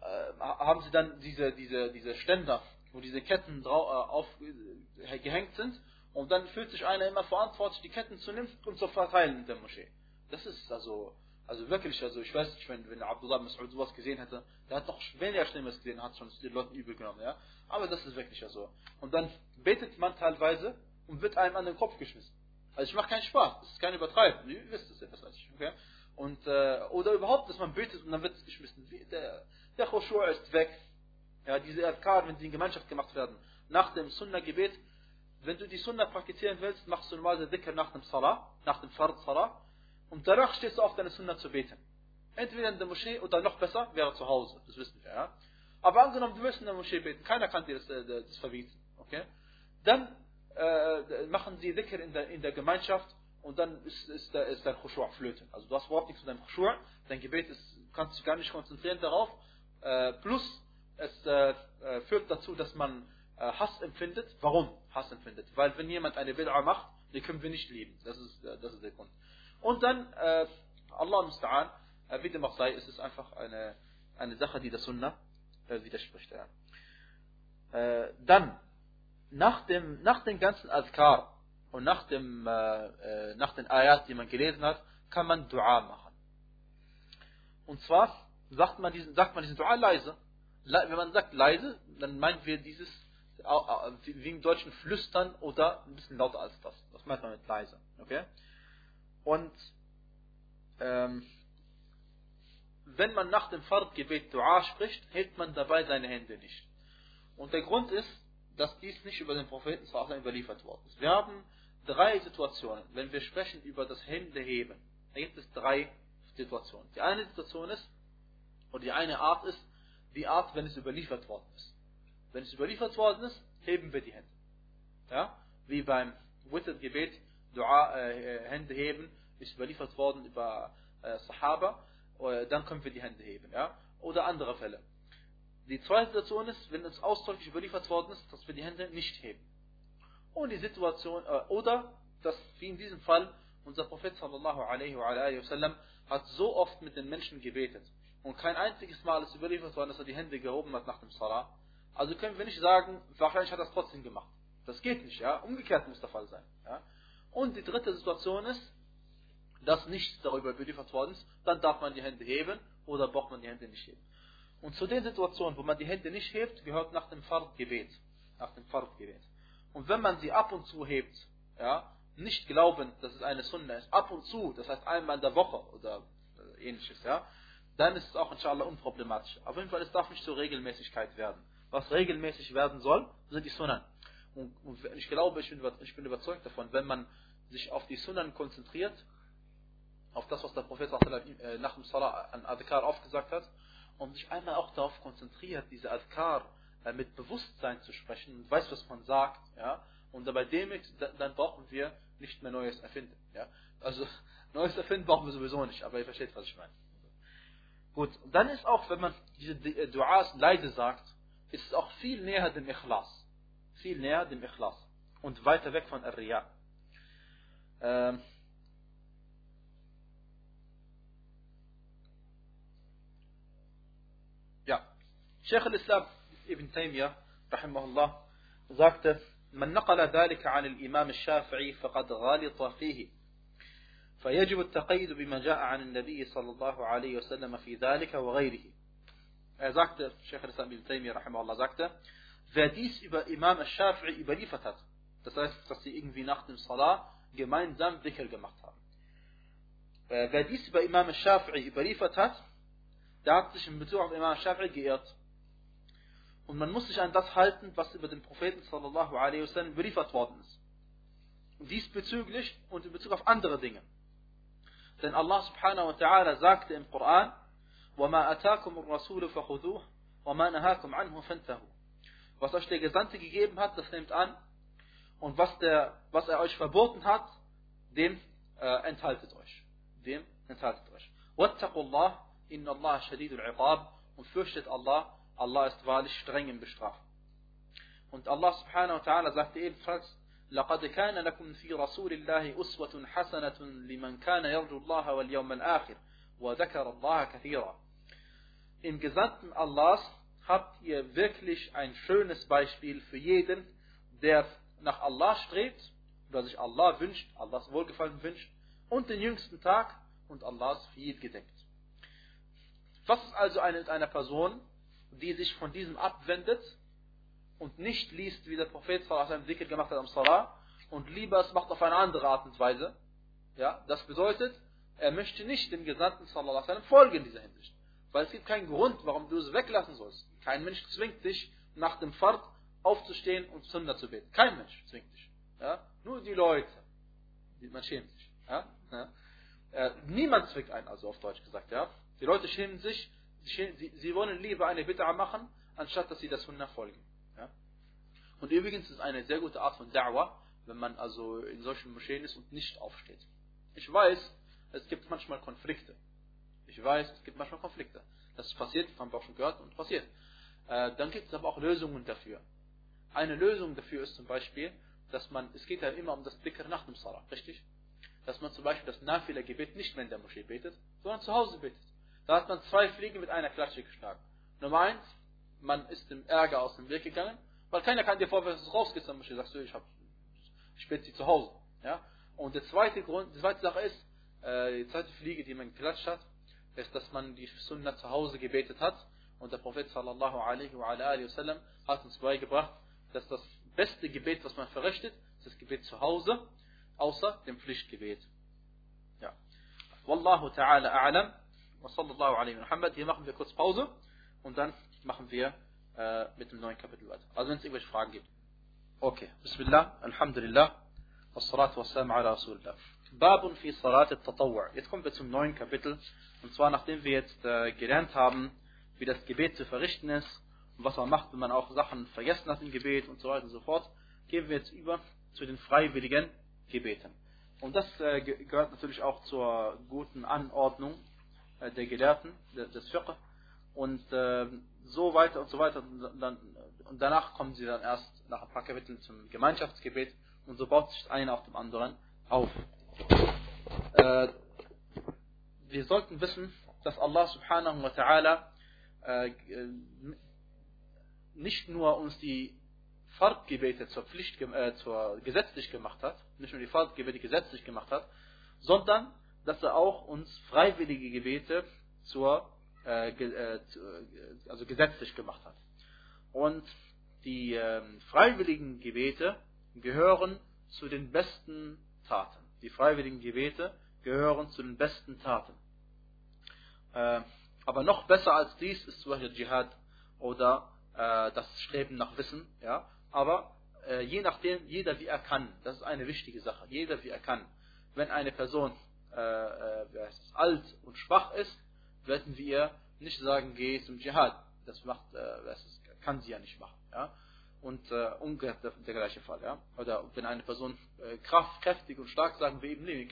äh, haben sie dann diese, diese, diese Ständer, wo diese Ketten drauf, äh, auf, äh, gehängt sind und dann fühlt sich einer immer verantwortlich, die Ketten zu nehmen und zu verteilen in der Moschee. Das ist also also wirklich, also ich weiß nicht, wenn, wenn Abdullah Mas'ud sowas gesehen hätte, der hat noch weniger Schlimmes gesehen, hat schon den Leuten übel genommen, ja. Aber das ist wirklich so. Und dann betet man teilweise und wird einem an den Kopf geschmissen. Also ich mache keinen Spaß, das ist kein Übertreiben, ihr wisst es ja besser als ich, okay? Und, äh, oder überhaupt, dass man betet und dann wird es geschmissen. Der, der Khoshur ist weg. Ja, diese Adkar, wenn sie in Gemeinschaft gemacht werden, nach dem Sunnah-Gebet, wenn du die Sunnah praktizieren willst, machst du normalerweise Dhikr nach dem Salah, nach dem Fard Salah, und danach stehst du auf deine Sunna zu beten. Entweder in der Moschee oder noch besser, wäre zu Hause. Das wissen wir, ja. Aber angenommen, du willst in der Moschee beten, keiner kann dir das, äh, das verbieten, okay? Dann äh, machen sie Dhikr in der, in der Gemeinschaft und dann ist, ist, der, ist dein Khushu' flöten. Also du hast überhaupt nichts mit deinem Khushu', dein Gebet ist, kannst dich gar nicht konzentrieren darauf. Äh, plus, es äh, äh führt dazu, dass man äh, Hass empfindet. Warum Hass empfindet? Weil wenn jemand eine Bid'a macht, die können wir nicht lieben. Das ist, äh, das ist der Grund. Und dann, äh, Allah musta'an, äh, wie dem auch sei, ist es einfach eine, eine Sache, die der Sunnah äh, widerspricht. Dann, nach, dem, nach den ganzen Azkar und nach, dem, äh, äh, nach den Ayat, die man gelesen hat, kann man Dua machen. Und zwar sagt man diesen, sagt man diesen Dua leise. Wenn man sagt leise, dann meinen wir dieses, wie im Deutschen flüstern oder ein bisschen lauter als das. Das meint man mit leise. Okay? Und ähm, wenn man nach dem Fardgebet Dua spricht, hält man dabei seine Hände nicht. Und der Grund ist, dass dies nicht über den Propheten überliefert worden ist. Wir haben drei Situationen, wenn wir sprechen über das Händeheben. Da gibt es drei Situationen. Die eine Situation ist, oder die eine Art ist, die Art, wenn es überliefert worden ist. Wenn es überliefert worden ist, heben wir die Hände. Ja? Wie beim Witr-Gebet, Dua, äh, Hände heben, ist überliefert worden über äh, Sahaba, äh, dann können wir die Hände heben. Ja? Oder andere Fälle. Die zweite Situation ist, wenn es ausdrücklich überliefert worden ist, dass wir die Hände nicht heben. Und die Situation, äh, oder, dass wie in diesem Fall, unser Prophet sallallahu alaihi wa hat so oft mit den Menschen gebetet. Und kein einziges Mal ist überliefert worden, dass er die Hände gehoben hat nach dem Salah. Also können wir nicht sagen, wahrscheinlich hat er es trotzdem gemacht. Das geht nicht, ja. Umgekehrt muss der Fall sein. Ja? Und die dritte Situation ist, dass nichts darüber überliefert worden ist, dann darf man die Hände heben oder braucht man die Hände nicht heben. Und zu den Situationen, wo man die Hände nicht hebt, gehört nach dem Fardgebet. Nach dem Fardgebet. Und wenn man sie ab und zu hebt, ja, nicht glauben, dass es eine Sunna ist, ab und zu, das heißt einmal in der Woche oder äh, ähnliches, ja, dann ist es auch inshallah unproblematisch. Auf jeden Fall, es darf nicht zur Regelmäßigkeit werden. Was regelmäßig werden soll, sind die Sunnen. Und, und ich glaube, ich bin, ich bin überzeugt davon, wenn man sich auf die Sunnen konzentriert, auf das, was der Prophet äh, nach dem Salah an Adhkar aufgesagt hat, und sich einmal auch darauf konzentriert, diese Adhkar äh, mit Bewusstsein zu sprechen und weiß, was man sagt, ja, und dabei demütigt, dann brauchen wir nicht mehr Neues erfinden, ja. Also, Neues erfinden brauchen wir sowieso nicht, aber ihr versteht, was ich meine. Gut, und dann ist auch, wenn man diese äh, Duas leise sagt, ist es auch viel näher dem Ikhlas. Viel näher dem Ikhlas. Und weiter weg von Ar-Riya. Ähm, ja, Sheikh al-Islam Ibn Taymiyyah, rahimahullah, sagte, من نقل ذلك عن الإمام الشافعي فقد غالط فيه فيجب التقيد بما جاء عن النبي صلى الله عليه وسلم في ذلك وغيره Er sagte, Sheikh al-Islam ibn Taymiyyah rahimahullah sagte, wer dies über Imam al-Shafi'i überliefert hat, das heißt, dass sie irgendwie nach dem Salah gemeinsam Dhikr gemacht haben. Wer dies über Imam al-Shafi'i überliefert hat, der hat sich in Bezug auf Imam al-Shafi'i geirrt. Und man muss sich an das halten, was über den Propheten sallallahu alaihi wasallam überliefert worden ist. Diesbezüglich und in Bezug auf andere Dinge. Denn Allah subhanahu wa ta'ala sagte im Koran, وَمَا أَتَاكُمُ الرَّسُولُ فَخُذُوهُ وَمَا نَهَاكُمْ عَنْهُ فَانْتَهُ Was euch der Gesandte gegeben hat, das nehmt an. Und was, der, was er euch verboten hat, dem äh, enthaltet euch. Dem enthaltet euch. وَاتَّقُوا اللَّهِ إِنَّ اللَّهَ شَدِيدُ الْعِقَابِ Und fürchtet Allah, Allah ist wahrlich streng im Bestrafen. Und Allah subhanahu wa ta'ala sagte ebenfalls, لقد كان لكم في رسول الله أسوة حسنة لمن كان يرجو الله واليوم الآخر وذكر الله كثيرا im Gesandten Allahs habt ihr wirklich ein schönes Beispiel für jeden, der nach Allah strebt oder sich Allah wünscht, Allahs Wohlgefallen wünscht und den jüngsten Tag und Allahs viel gedeckt. Was ist also eine, eine Person, die sich von diesem abwendet und nicht liest, wie der Prophet sallallahu Dhikr gemacht hat am Salah und lieber es macht auf eine andere Art und Weise? Ja, das bedeutet, er möchte nicht dem Gesandten sallallahu folgen in dieser Hinsicht. Weil es gibt keinen Grund, warum du es weglassen sollst. Kein Mensch zwingt dich, nach dem Fahrt aufzustehen und Sünder zu beten. Kein Mensch zwingt dich. Ja? Nur die Leute. Man schämt sich. Ja? Ja? Äh, niemand zwingt einen, also auf Deutsch gesagt. Ja? Die Leute schämen sich, sie, wollen lieber eine Bid'a machen, anstatt dass sie das Sunna folgen. Ja? Und übrigens ist eine sehr gute Art von Da'wah, wenn man also in solchen Moscheen ist und nicht aufsteht. Ich weiß, es gibt manchmal Konflikte. Ich weiß, es gibt manchmal Konflikte. Das passiert, haben wir auch schon gehört und passiert. Äh, dann gibt es aber auch Lösungen dafür. Eine Lösung dafür ist zum Beispiel, dass man, es geht ja immer um das Dhikr nach dem Salah, richtig? Dass man zum Beispiel das Nafila-Gebet nicht mehr in der Moschee betet, sondern zu Hause betet. Da hat man zwei Fliegen mit einer Klatsche geschlagen. Nummer eins, man ist dem Ärger aus dem Weg gegangen, weil keiner kann dir vorwerfen, dass du rausgehst, dann sagst du, ich, hab, ich spiele sie zu Hause. Ja? Und der zweite Grund, die zweite Sache ist, äh, die zweite Fliege, die man geklatscht hat, ist, dass man die Sunna zu Hause gebetet hat. Und der Prophet sallallahu alaihi wa alihi wasallam hat uns beigebracht, dass das beste Gebet, was man verrichtet, ist das Gebet zu Hause, außer dem Pflichtgebet. Ja. Wallahu ta'ala a'lam. Sallallahu alaihi Muhammad. Hier machen wir kurz Pause und dann machen wir äh, mit dem neuen Kapitel weiter. Also wenn es irgendwelche Fragen gibt. Okay. Bismillah, Alhamdulillah, wassalatu wassalamu ala Rasulillah. Babun fi Salat al-Tatawwu'. Jetzt kommen wir zum neuen Kapitel. Und zwar nachdem wir jetzt äh, gelernt haben, wie das Gebet zu verrichten ist und was man macht, wenn man auch Sachen vergessen hat im Gebet und so weiter und so fort, gehen wir jetzt über zu den freiwilligen Gebeten. Und das äh, gehört natürlich auch zur guten Anordnung der Gelehrten, des Fiqh. Und äh, so weiter und so weiter. Und, dann, und danach kommen sie dann erst nach ein paar Kapiteln zum Gemeinschaftsgebet. Und so baut sich eine auf dem anderen auf. Äh, wir sollten wissen, dass Allah subhanahu wa ta'ala äh, nicht nur uns die Fahrtgebete zur Pflicht, äh, zur gesetzlich gemacht hat, nicht nur die Fahrtgebete gesetzlich gemacht hat, sondern dass er auch uns freiwillige Gebete zur, äh, äh, also gesetzlich gemacht hat. Und die äh, freiwilligen Gebete gehören zu den besten Taten. Die freiwilligen Gebete gehören zu den besten Taten. Äh, aber noch besser als dies ist zum Beispiel Dschihad oder äh, das Streben nach Wissen. Ja? Aber äh, je nachdem, jeder wie er kann, das ist eine wichtige Sache, jeder wie er kann. Wenn eine Person äh, äh, alt und schwach ist, werden wir nicht sagen, geh zum Dschihad. Das macht, äh, das kann sie ja nicht machen. Ja? Und äh, umgekehrt der, der, gleiche Fall. Ja? Oder wenn eine Person äh, kraft, kräftig und stark, sagen wir eben, nee,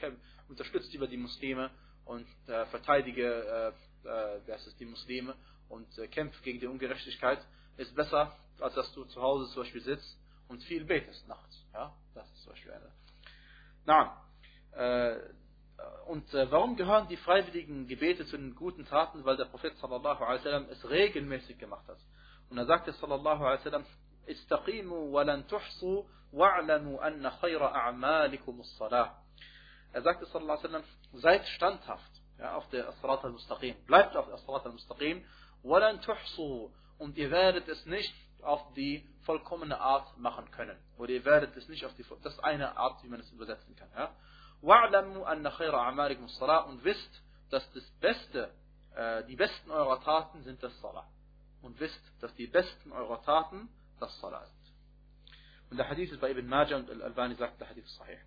unterstützt lieber die Muslime und äh, verteidige äh, das ist die Muslime und äh, kämpft gegen die Ungerechtigkeit, ist besser, als dass du zu Hause zum Beispiel sitzt und viel betest nachts. Ja, das ist zum Beispiel eine. Äh, äh, und äh, warum gehören die freiwilligen Gebete zu den guten Taten? Weil der Prophet sallallahu alaihi wasallam es regelmäßig gemacht hat. Und er sagte sallallahu alaihi wasallam, Istaqimu walan tuhsu wa'lamu anna khayra a'malikum as-salah. Er sagte sallallahu alaihi wasallam, seid standhaft ja, auf der As-Salat al-Mustaqim. Bleibt auf der As-Salat al-Mustaqim. Walan tuhsu. Und ihr werdet es nicht auf die vollkommene Art machen können. Oder ihr werdet es nicht auf die, das ist eine Art, wie man es übersetzen kann. Ja. وَعْلَمُوا أَنَّ خَيْرَ أَعْمَالِكُمُ الصَّلَاةِ Und wisst, dass das Beste, äh, die besten eurer Taten sind das Salah. Und wisst, dass die besten eurer Taten das Salah sind. Und der Hadith ist bei Ibn Majah und Al-Albani sagt, der Hadith ist sahih.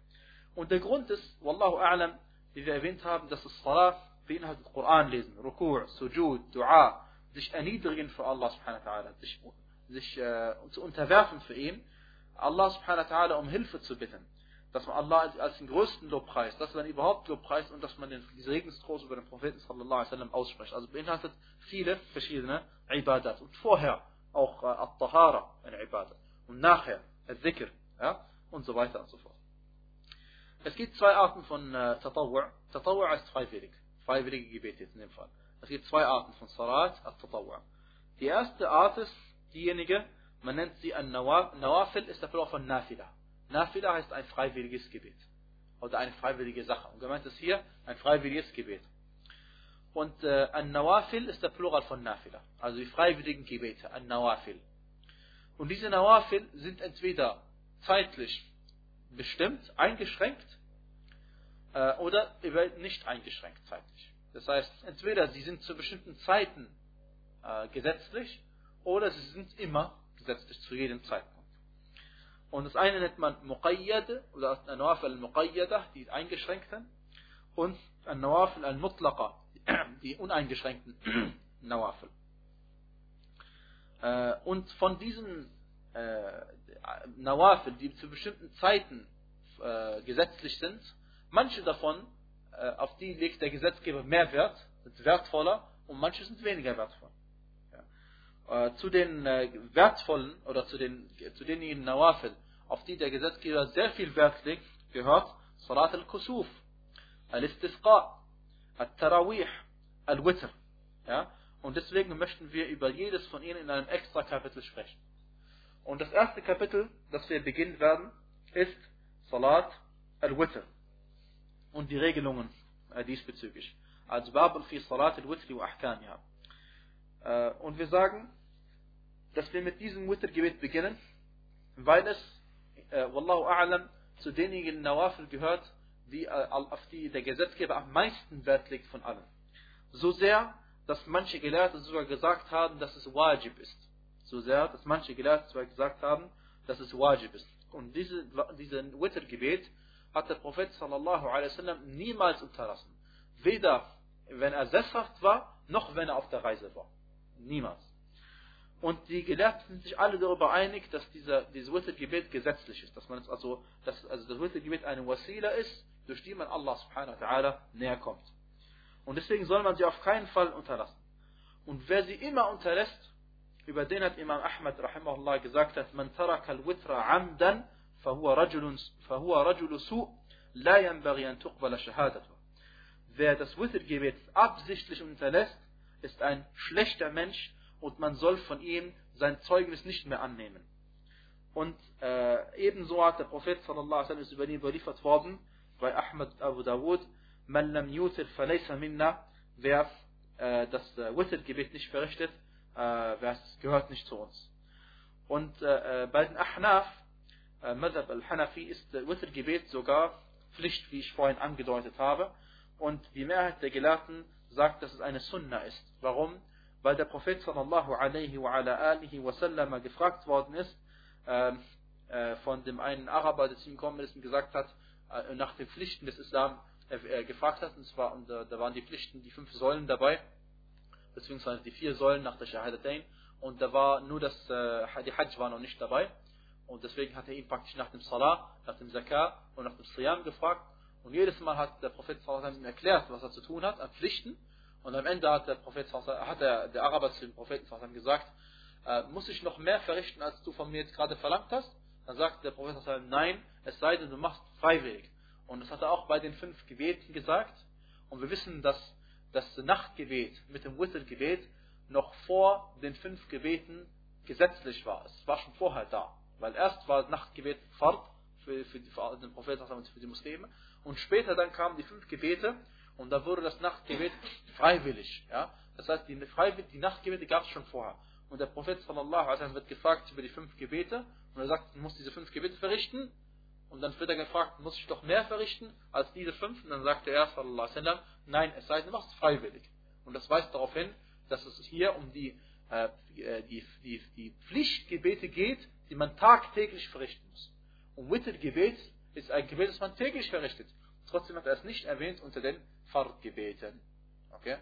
Und der Grund ist, Wallahu a'lam, wie wir erwähnt haben, dass das Salah beinhaltet Koran lesen, Ruku', Sujud, Dua, sich erniedrigen für Allah subhanahu wa ta'ala, sich, sich äh, zu unterwerfen für ihn, Allah subhanahu wa ta'ala um Hilfe zu bitten, dass man Allah als, als den größten Lobpreis, dass man überhaupt Lobpreis und dass man den Segenstrost über den Propheten sallallahu alaihi wasallam ausspricht. Also beinhaltet viele verschiedene Ibadat und vorher auch äh, At-Tahara, eine Ibadat und nachher Al-Dhikr, ja, und so weiter und so fort. Es gibt zwei Arten von äh, Tatawwu'. Tatawwu' heißt freiwillig. Freiwillige Gebete jetzt in dem Fall. Es gibt zwei Arten von Salat, At-Tatawwu'. Die erste Art ist diejenige, man nennt sie ein Nawafil, ist der Plural von Nafila. Nafila heißt ein freiwilliges Gebet. Oder eine freiwillige Sache. Und gemeint ist hier ein freiwilliges Gebet. Und äh, ein Nawafil ist der Plural von Nafila. Also die freiwilligen Gebete, ein Nawafil. Und diese Nawafil sind entweder zeitlich bestimmt, eingeschränkt äh, oder nicht eingeschränkt zeitlich. Das heißt, entweder sie sind zu bestimmten Zeiten äh, gesetzlich oder sie sind immer gesetzlich zu jedem Zeitpunkt. Und das eine nennt man Muqayyad oder An-Nawafil al-Muqayyada, die eingeschränkten, und An-Nawafil al-Mutlaqa, die uneingeschränkten Nawafil. Äh, und von diesen äh, Nawafil, die zu bestimmten Zeiten äh, gesetzlich sind, manche davon, äh, auf die legt der Gesetzgeber mehr Wert, sind wertvoller und manche sind weniger wertvoll. Äh, zu den äh, wertvollen oder zu, den, zu denjenigen Nawafil, auf die der Gesetzgeber sehr viel Wert legt, gehört Salat al-Kusuf, al-Istisqa, al-Tarawih, al-Witr. Ja? Und deswegen möchten wir über jedes von ihnen in einem extra Kapitel sprechen. Und das erste Kapitel, das wir beginnen werden, ist Salat al-Witr und die Regelungen äh, diesbezüglich. Also Babel fi Salat al-Witr wa Ahkamiha. Äh, und wir sagen, dass wir mit diesem Witr-Gebet beginnen, weil es, äh, Wallahu A'lam, zu denjenigen Nawafil gehört, die, äh, auf die der Gesetzgeber am meisten Wert legt von allen. So sehr, dass manche Gelehrte sogar gesagt haben, dass es Wajib ist. So sehr, dass manche Gelehrte sogar gesagt haben, dass es Wajib ist. Und diese, diesen Witr-Gebet hat der Prophet sallallahu alaihi niemals unterlassen. Weder wenn er sesshaft war, noch wenn er auf der Reise war. Niemals. Und die Gelehrten sind sich alle darüber einig, dass dieser, dieses Witr-Gebet gesetzlich ist. Dass man es also, dass also das Witr-Gebet eine Wasila ist, durch die man Allah subhanahu wa ta'ala näher kommt. Und deswegen soll man sie auf keinen Fall unterlassen. Und wer sie immer unterlässt, über den hat Imam Ahmad rahimahullah gesagt, dass man taraka al-witra amdan, fahuwa rajulun, rajulu su, la yanbaghi an tuqbala shahadatu. Wer das Witr-Gebet absichtlich unterlässt, ist ein schlechter Mensch und man soll von ihm sein Zeugnis nicht mehr annehmen. Und äh, ebenso hat der Prophet sallallahu alaihi wasallam über ihn überliefert worden, bei Ahmad Abu Dawud, man lam yutir falaysa minna, wer äh, das äh, Witr-Gebet nicht verrichtet, äh, wer gehört nicht zu uns. Und äh, äh bei den Ahnaf, äh, Madhab al-Hanafi, ist äh, Witr-Gebet sogar Pflicht, wie ich vorhin angedeutet habe. Und die Mehrheit der Gelehrten sagt, dass es eine Sunna ist. Warum? Weil der Prophet sallallahu alaihi wa ala alihi wa sallam gefragt worden ist, äh, äh, von dem einen Araber, der zu ihm gekommen ist und gesagt hat, äh, nach den Pflichten des Islam äh, gefragt hat, und zwar, und, äh, da waren die Pflichten, die fünf Säulen dabei, beziehungsweise die vier Säulen nach der Shahadatain, und da war nur das, äh, die Hajj war noch nicht dabei, und deswegen hat er ihn praktisch nach dem Salah, nach dem Zakah und nach dem Siyam gefragt, und jedes Mal hat der Prophet ihm erklärt, was er zu tun hat, an Pflichten, und am Ende hat der Prophet, hat der, der Araber zu dem Propheten gesagt, äh, muss ich noch mehr verrichten, als du von mir jetzt gerade verlangt hast? Dann sagt der Prophet, nein, es sei denn, du machst freiwillig. Und das hat er auch bei den fünf Gebeten gesagt. Und wir wissen, dass das Nachtgebet mit dem Wittergebet noch vor den fünf Gebeten gesetzlich war. Es war schon vorher da. Weil erst war das Nachtgebet Fard für, für, für den Propheten für die Muslime. Und später dann kamen die fünf Gebete und da wurde das Nachtgebet freiwillig. Ja? Das heißt, die, die Nachtgebete gab es schon vorher. Und der Prophet sallallahu alaihi wird gefragt über die fünf Gebete und er sagt, du musst diese fünf Gebete verrichten. Und dann wird er gefragt, muss ich doch mehr verrichten als diese fünf? Und dann sagt er, sallallahu alaihi nein, es sei denn, du machst es freiwillig. Und das weist darauf hin, dass es hier um die, äh, die, die, die Pflichtgebete geht, die man tagtäglich verrichten muss. Und Wittergebet ist ein Gebet, das man täglich verrichtet. Trotzdem hat er es nicht erwähnt unter den Fardgebeten. Okay?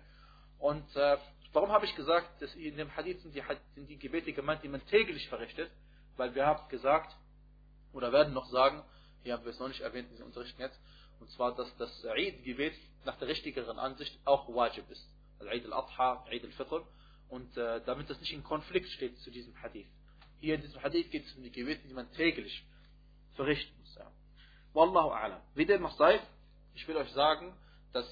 Und äh, Warum habe ich gesagt, dass in dem Hadith sind die, sind die Gebete gemeint, die man täglich verrichtet? Weil wir haben gesagt, oder werden noch sagen, hier haben wir es noch nicht erwähnt in diesem Unterricht jetzt, und zwar, dass das Eid-Gebet nach der richtigeren Ansicht auch Wajib ist. Also Eid al-Adha, Eid al-Fitr. Und äh, damit das nicht in Konflikt steht zu diesem Hadith. Hier in diesem Hadith geht es um die Gebete, die man täglich verrichten muss. Ja. Wallahu a'lam. Wie dem auch sei, ich will euch sagen, dass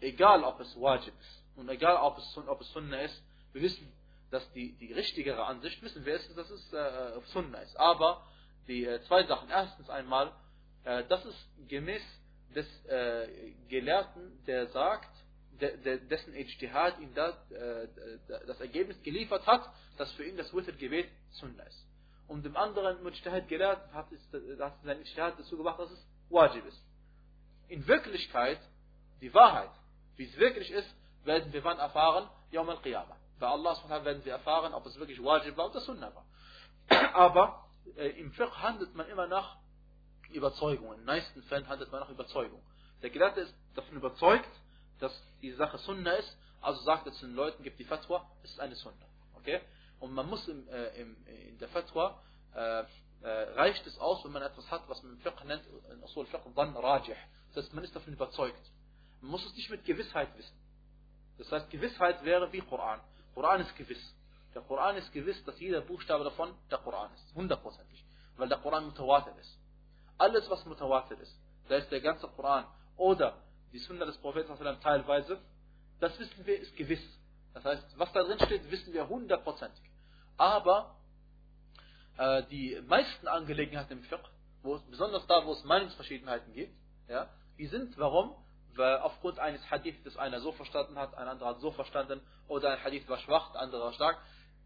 egal ob es Wajib ist, und egal, ob es, ob es Sunna ist, wir wissen, dass die, die richtigere Ansicht, wissen wir, ist, dass es äh, Sunna ist. Aber die äh, zwei Sachen. Erstens einmal, äh, das ist gemäß des äh, Gelehrten, der sagt, de, de, dessen Ijtihad ihm da, äh, das Ergebnis geliefert hat, dass für ihn das Witr-Gebet Sunna ist. Und dem anderen Mujtahid gelehrt hat, hat sein Ijtihad dazu gemacht, dass es Wajib ist. In Wirklichkeit, die Wahrheit, wie es wirklich ist, werden wir wann erfahren? Yawm al-Qiyamah. Bei Allah werden wir erfahren, ob es wirklich Wajib war oder Sunnah war. Aber äh, im Fiqh handelt man immer nach Überzeugung. In den meisten Fällen handelt man nach Überzeugung. Der Gelehrte ist davon überzeugt, dass die Sache Sunnah ist, also sagt er zu den Leuten, gibt die Fatwa, es ist eine Sunnah. Okay? Und man muss im, äh, im, in der Fatwa, äh, äh, reicht es aus, wenn man etwas hat, was man im Fiqh nennt, in Usul Fiqh, dann Rajih. Das heißt, man ist davon überzeugt. Man muss es nicht mit Gewissheit wissen. Das heißt, Gewissheit wäre wie Koran. Koran ist gewiss. Der Koran ist gewiss, dass jeder Buchstabe davon der Koran ist. Hundertprozentig. Weil der Koran mutawatir ist. Alles, was mutawatir ist, da ist der ganze Koran oder die Sunna des Propheten teilweise, das wissen wir, ist gewiss. Das heißt, was da drin steht, wissen wir hundertprozentig. Aber äh, die meisten Angelegenheiten im Fiqh, wo es, besonders da, wo es Meinungsverschiedenheiten gibt, ja, die sind, warum? Weil aufgrund eines Hadiths, das einer so verstanden hat, ein anderer hat so verstanden, oder ein Hadith war schwach, der andere war stark.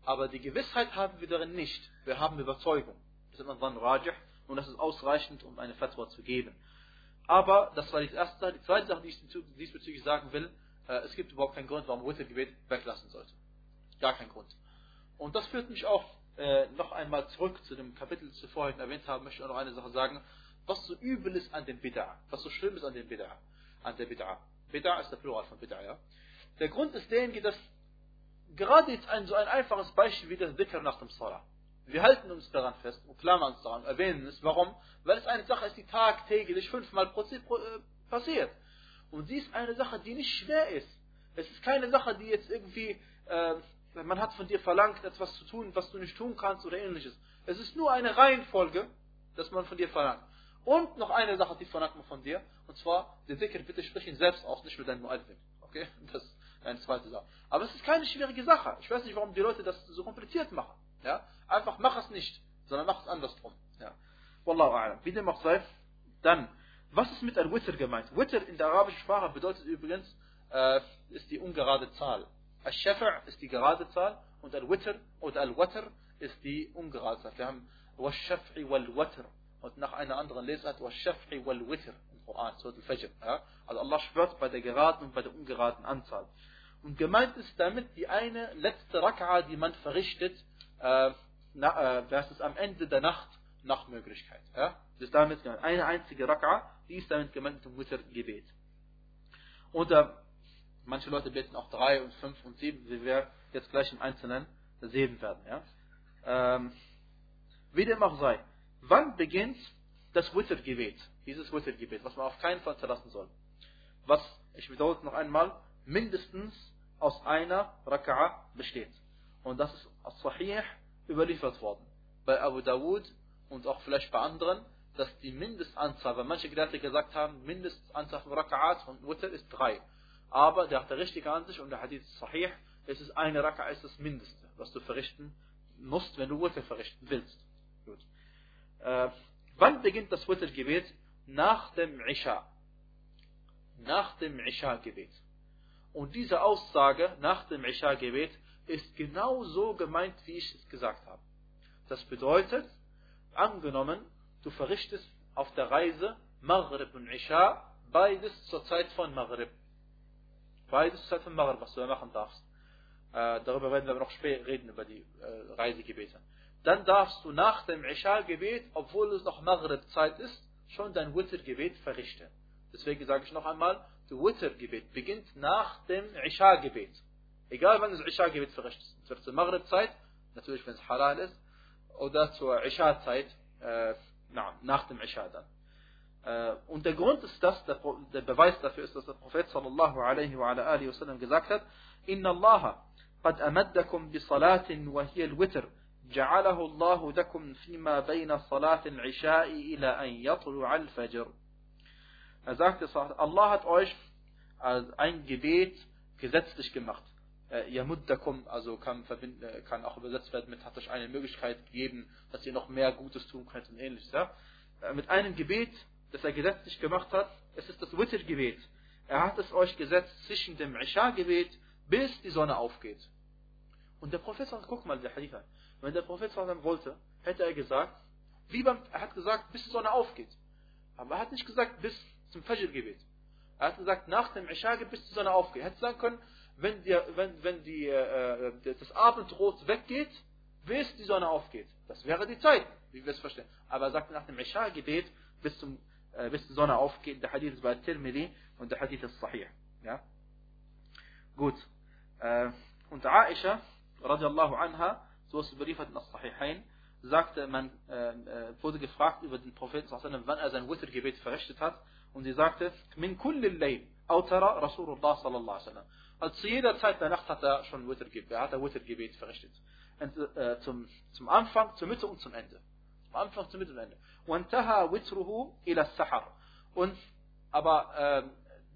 Aber die Gewissheit haben wir darin nicht. Wir haben Überzeugung. Das ist dann Rajih und das ist ausreichend, um eine Fatwa zu geben. Aber das war die erste Sache. Die zweite Sache, die ich diesbezüglich sagen will, äh, es gibt überhaupt keinen Grund, warum Wittergebet weglassen sollte. Gar keinen Grund. Und das führt mich auch äh, noch einmal zurück zu dem Kapitel, das wir vorhin erwähnt haben, möchte ich noch eine Sache sagen, was so übel ist an dem Bid'a, was so schlimm ist an dem Bid'a, an der Bid'a. Bid'a ist der Plural von Bid'a, ja. Der Grund ist derjenige, dass gerade jetzt ein so ein einfaches Beispiel wie das Dhikr nach dem Salah. Wir halten uns daran fest und klammern uns daran, erwähnen es. Warum? Weil es eine Sache ist, die tagtäglich fünfmal äh, passiert. Und sie ist eine Sache, die nicht schwer ist. Es ist keine Sache, die jetzt irgendwie, äh, man hat von dir verlangt, etwas zu tun, was du nicht tun kannst oder ähnliches. Es ist nur eine Reihenfolge, dass man von dir verlangt. Und noch eine Sache, die verlangt man von dir, und zwar, der Dhikr, bitte sprich ihn selbst aus, nicht mit deinem Mu'adhin. Okay? Das ist eine zweite Sache. Aber es ist keine schwierige Sache. Ich weiß nicht, warum die Leute das so kompliziert machen. Ja? Einfach mach es nicht, sondern mach es andersrum. Ja. Wallahu a'lam. Wie dem auch sei, dann, was ist mit Al-Witr gemeint? Witr in der arabischen Sprache bedeutet übrigens, äh, ist die ungerade Zahl. Al-Shafa' ist die gerade Zahl und Al-Witr oder Al-Watr ist die ungerade Zahl. Wir haben Wash-Shaf'i wal-Watr und nach einer anderen Lesart Wash-Shaf'i wal-Witr im Koran, Surat Al-Fajr. Ja? Also Allah schwört bei der geraden und bei der ungeraden Anzahl. Und gemeint ist damit die eine letzte Raka'a, die man verrichtet, äh, na, äh, das ist am Ende der Nacht nach Möglichkeit. Ja? Das ist damit gemeint. Eine einzige Raka'a, die ist damit gemeint im Witr-Gebet. Oder manche Leute beten auch drei und fünf und sieben, wie wir jetzt gleich im Einzelnen sehen werden. Ja? Ähm, wie dem auch sei, wann beginnt das Witr-Gebet? Dieses Witr-Gebet, was man auf keinen Fall verlassen soll. Was, ich wiederhole es noch einmal, mindestens aus einer Raka'a besteht. Und das ist Sahih überliefert worden. Bei Abu Dawud und auch vielleicht bei anderen, dass die Mindestanzahl, weil manche Gelehrte gesagt haben, Mindestanzahl von Raka'at von Witr ist drei. Aber der hat der richtige Ansicht und der Hadith ist Sahih, es ist eine Raka'a ist das Mindeste, was du verrichten musst, wenn du Witr verrichten willst. Gut. Äh, wann beginnt das Witr-Gebet? Nach dem Isha. Nach dem Isha-Gebet. Und diese Aussage nach dem Isha-Gebet ist genau so gemeint, wie ich es gesagt habe. Das bedeutet, angenommen, du verrichtest auf der Reise Maghrib und Isha, beides zur Zeit von Maghrib. Beides zur Zeit von Maghrib, was du da machen darfst. Äh, darüber werden wir noch später reden, über die äh, Reisegebete Dann darfst du nach dem Isha-Gebet, obwohl es noch Maghrib-Zeit ist, schon dein Witr-Gebet verrichten. Deswegen sage ich noch einmal, das Witr-Gebet beginnt nach dem Isha-Gebet. Egal wann das Isha-Gebet verrichtest. Entweder zur Maghrib-Zeit, natürlich wenn es halal ist, oder zur Isha-Zeit, äh, nach dem Isha dann. Äh, und der Grund ist das, der, der, Beweis dafür ist, dass der Prophet sallallahu alaihi wa ala alihi wasallam gesagt hat, Inna Allah قد أمدكم بصلاة وهي الوتر جعله الله لكم فيما بين صلاة العشاء إلى أن يطلع الفجر. Er sagte, Allah hat euch ein Gebet gesetzlich gemacht äh, Yamuddakum, also kann, verbinden, äh, kann auch übersetzt werden mit, hat euch eine Möglichkeit gegeben, dass ihr noch mehr Gutes tun könnt und ähnliches. Ja? Äh, mit einem Gebet, das er gesetzlich gemacht hat, es ist das Witr-Gebet. Er hat es euch gesetzt zwischen dem Isha-Gebet, bis die Sonne aufgeht. Und der Prophet sagt, guck mal, der Hadith wenn der Prophet wollte, hätte er gesagt, wie beim, er hat gesagt, bis die Sonne aufgeht. Aber er hat nicht gesagt, bis zum Fajr-Gebet. Er hat gesagt, nach dem Isha-Gebet, bis die Sonne aufgeht. Er hätte sagen können, wenn, die, wenn, wenn die, äh, das Abendrot weggeht, bis die Sonne aufgeht. Das wäre die Zeit, wie wir es verstehen. Aber er sagt nach dem Isha-Gebet bis, zum, äh, bis die Sonne aufgeht. Der Hadith ist bei Tirmidhi und der Hadith ist Sahih. Ja? Gut. Äh, und Aisha, radiallahu anha, so ist es überliefert in das Sahihain, sagte, man äh, äh wurde gefragt über den Propheten, wann er sein Witr-Gebet verrichtet hat. Und sie sagte, min kulli layl, autara Rasulullah sallallahu alaihi wasallam. Also zu jeder Zeit der Nacht hat er schon Wittergebet, er hat er Wittergebet verrichtet. Und, äh, zum, zum Anfang, zur Mitte und zum Ende. Zum Anfang, zur Mitte und Ende. وانتهى وتره إلى السحر. Und, aber äh,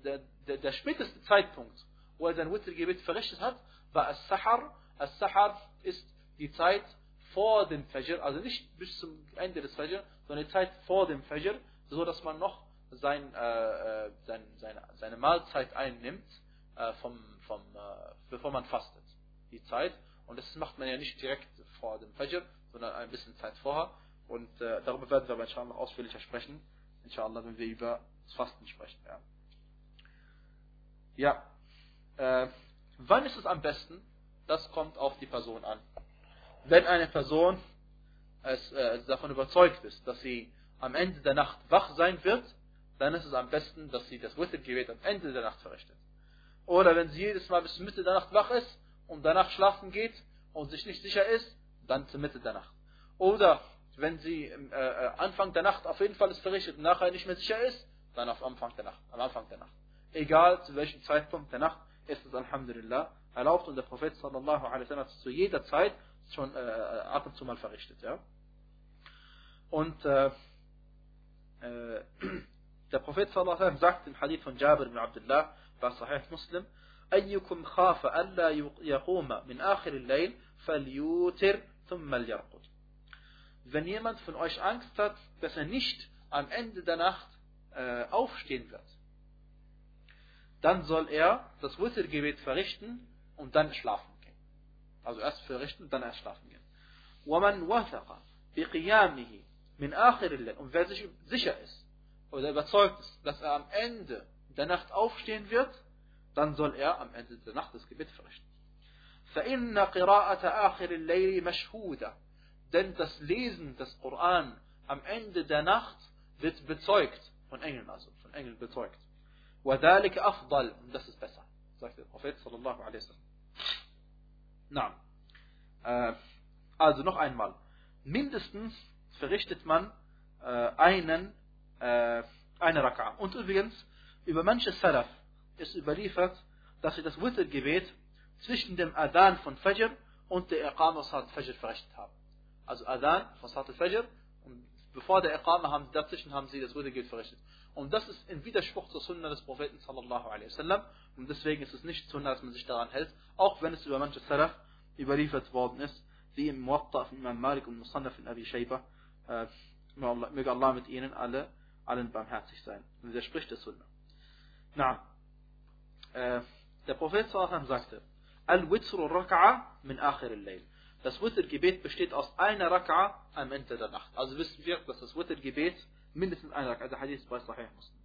der, der, der späteste Zeitpunkt, wo er sein Wittergebet verrichtet hat, war As-Sahar. As-Sahar ist die Zeit vor dem Fajr, also nicht bis zum Ende des Fajr, sondern die Zeit vor dem Fajr, so dass man noch sein, äh, äh sein, seine, seine Mahlzeit einnimmt, äh, vom, vom, äh, bevor man fastet. Die Zeit. Und das macht man ja nicht direkt vor dem Fajr, sondern ein bisschen Zeit vorher. Und äh, darüber werden wir aber inshallah ausführlicher sprechen. Inshallah, wenn wir über das Fasten sprechen. Ja. Ja. Äh, wann ist es am besten? Das kommt auf die Person an. Wenn eine Person es, äh, davon überzeugt ist, dass sie am Ende der Nacht wach sein wird, dann ist es am besten, dass sie das Wittergebet am Ende der Nacht verrichtet. Oder wenn sie jedes Mal bis Mitte der Nacht wach ist und danach schlafen geht und sich nicht sicher ist, dann zur Mitte der Nacht. Oder wenn sie äh, äh, Anfang der Nacht auf jeden Fall es verrichtet und nachher nicht mehr sicher ist, dann auf Anfang der Nacht, am Anfang der Nacht. Egal zu welchem Zeitpunkt der Nacht ist es Alhamdulillah erlaubt und der Prophet sallallahu alaihi wasallam hat zu jeder Zeit schon äh, ab und zu mal verrichtet. Ja? Und äh, äh, der Prophet sallallahu alaihi wasallam sagt im Hadith von Jabir ibn Abdullah bei Sahih Muslim أيكم خاف ألا يقوم من آخر الليل فليوتر ثم ليرقد wenn jemand von euch Angst hat, dass er nicht am Ende der Nacht äh, aufstehen wird, dann soll er das Wittergebet verrichten und dann schlafen gehen. Also erst verrichten und dann erst schlafen gehen. وَمَنْ وَثَقَ بِقِيَامِهِ مِنْ آخِرِ اللَّيْلِ Und wer sich sicher ist oder überzeugt ist, dass er am Ende der Nacht aufstehen wird, dann soll er am Ende der Nacht das Gebet verrichten. فَإِنَّ قِرَاءَةَ آخِرِ اللَّيْلِ مَشْهُودًا denn das Lesen des Koran am Ende der Nacht wird bezeugt, von Engeln also, von Engeln bezeugt. وَذَلِكَ أَفْضَلُ Und das ist besser, sagt der Prophet sallallahu alaihi wasallam. Na, äh, also noch einmal. Mindestens verrichtet man äh, einen, äh, eine Raka. Und übrigens, über manche Salaf ist überliefert, dass sie das Wittergebet zwischen dem Adhan von Fajr und der Iqamah Fajr verrichtet haben also Adhan von Salat al-Fajr und bevor der Iqama haben, dazwischen haben sie das Rudergebet verrichtet. Und das ist in Widerspruch zur Sunna des Propheten sallallahu alaihi wasallam und deswegen ist es nicht Sunna, dass man sich daran hält, auch wenn es über manche Salaf überliefert worden ist, wie im Muwatta von Imam Malik und Musannaf in Abi Shayba. Äh, möge Allah mit ihnen alle, allen barmherzig sein. Und widerspricht der Sunna. Na, äh, der Prophet sallallahu sagte, Al-Witru Raka'a min akhir al-Layl. Das Wittergebet besteht aus einer Raka'a am Ende der Nacht. Also wissen wir, dass das Wittergebet mindestens eine Raka'a, der Hadith bei Sahih Muslim.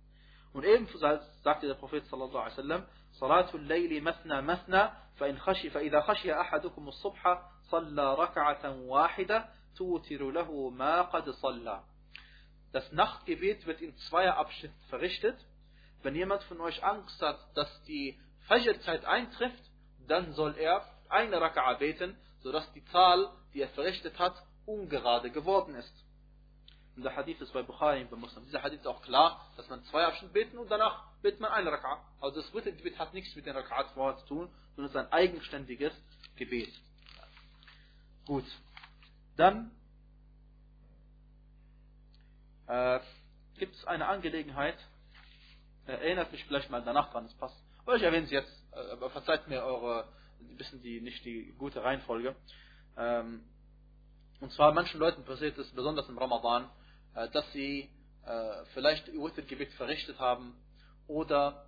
Und ebenfalls sagte der Prophet sallallahu alaihi wasallam, صلاة الليل مثنى مثنى فإن خشي فإذا خشي أحدكم الصبح صلى ركعة واحدة توتر له ما قد صلى. Das Nachtgebet wird in zweier Abschnitt verrichtet. Wenn jemand von euch Angst hat, dass die Fajr-Zeit eintrifft, dann soll er eine Raka'a beten, sodass die Zahl, die er verrichtet hat, ungerade geworden ist. Und der Hadith ist bei Bukhari und bei Muslim. Dieser Hadith ist auch klar, dass man zwei Abschnitte beten und danach betet man eine Raka'a. Also das dritte Gebet hat nichts mit den vorher zu tun, sondern es ist ein eigenständiges Gebet. Gut. Dann äh, gibt es eine Angelegenheit, äh, erinnert mich vielleicht mal danach dran, es passt. Aber ich erwähne es jetzt, äh, aber verzeiht mir eure ein bisschen die, nicht die gute Reihenfolge. Ähm, und zwar manchen Leuten passiert es, besonders im Ramadan, dass sie äh, vielleicht Witr-Gebet verrichtet haben oder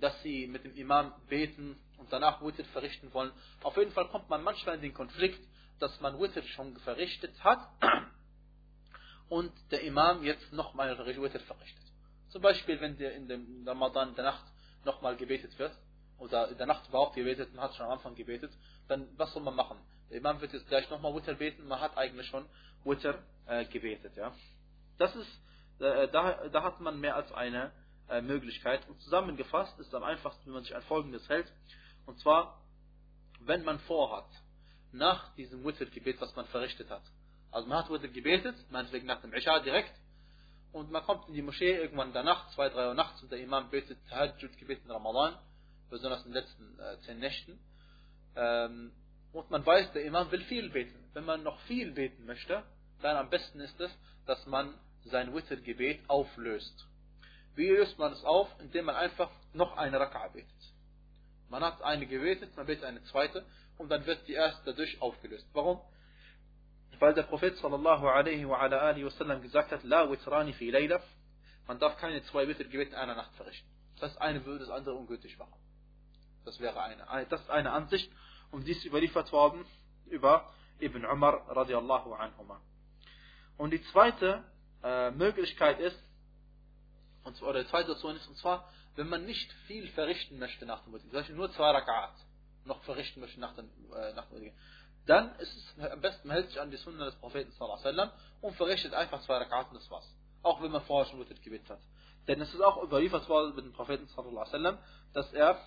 dass sie mit dem Imam beten und danach Witr verrichten wollen. Auf jeden Fall kommt man manchmal in den Konflikt, dass man Witr schon verrichtet hat und der Imam jetzt nochmal Witr verrichtet. Zum Beispiel, wenn der in dem Ramadan der Nacht nochmal gebetet wird, oder in der Nacht überhaupt gebetet und hat schon am Anfang gebetet, dann was soll man machen? Der Imam wird jetzt gleich nochmal Witr beten, man hat eigentlich schon Witr äh, gebetet. Ja? Das ist, äh, da, da hat man mehr als eine äh, Möglichkeit. Und zusammengefasst ist am einfachsten, wenn man sich an Folgendes hält. Und zwar, wenn man vorhat, nach diesem Witr-Gebet, was man verrichtet hat. Also man hat Witr gebetet, meinetwegen nach dem Isha direkt, und man kommt in die Moschee irgendwann Nacht, zwei, drei Uhr nachts, und der Imam betet Tahajjud-Gebet in Ramadan besonders in den letzten äh, zehn Nächten. Ähm, und man weiß, der Imam will viel beten. Wenn man noch viel beten möchte, dann am besten ist es, dass man sein Wittergebet auflöst. Wie löst man es auf? Indem man einfach noch eine Raka'a betet. Man hat eine gebetet, man betet eine zweite und dann wird die erste dadurch aufgelöst. Warum? Weil der Prophet sallallahu alaihi wa ala alihi wasallam gesagt hat, La witrani fi layla, man darf keine zwei Wittergebete in einer Nacht verrichten. Das eine würde das andere ungültig machen. Das wäre eine, das ist eine Ansicht und dies überliefert worden über Ibn Umar radiallahu anhuma. Und die zweite äh, Möglichkeit ist, und zwar, oder die zweite Situation ist, und zwar, wenn man nicht viel verrichten möchte nach dem Witr, zum Beispiel nur zwei Rakat noch verrichten möchte nach dem, äh, nach dem dann ist es am besten, man hält sich an die Sunna des Propheten und verrichtet einfach zwei Rakat und das war's. Auch wenn man vorher schon Witr gebetet hat. Denn es ist auch überliefert worden mit dem Propheten dass er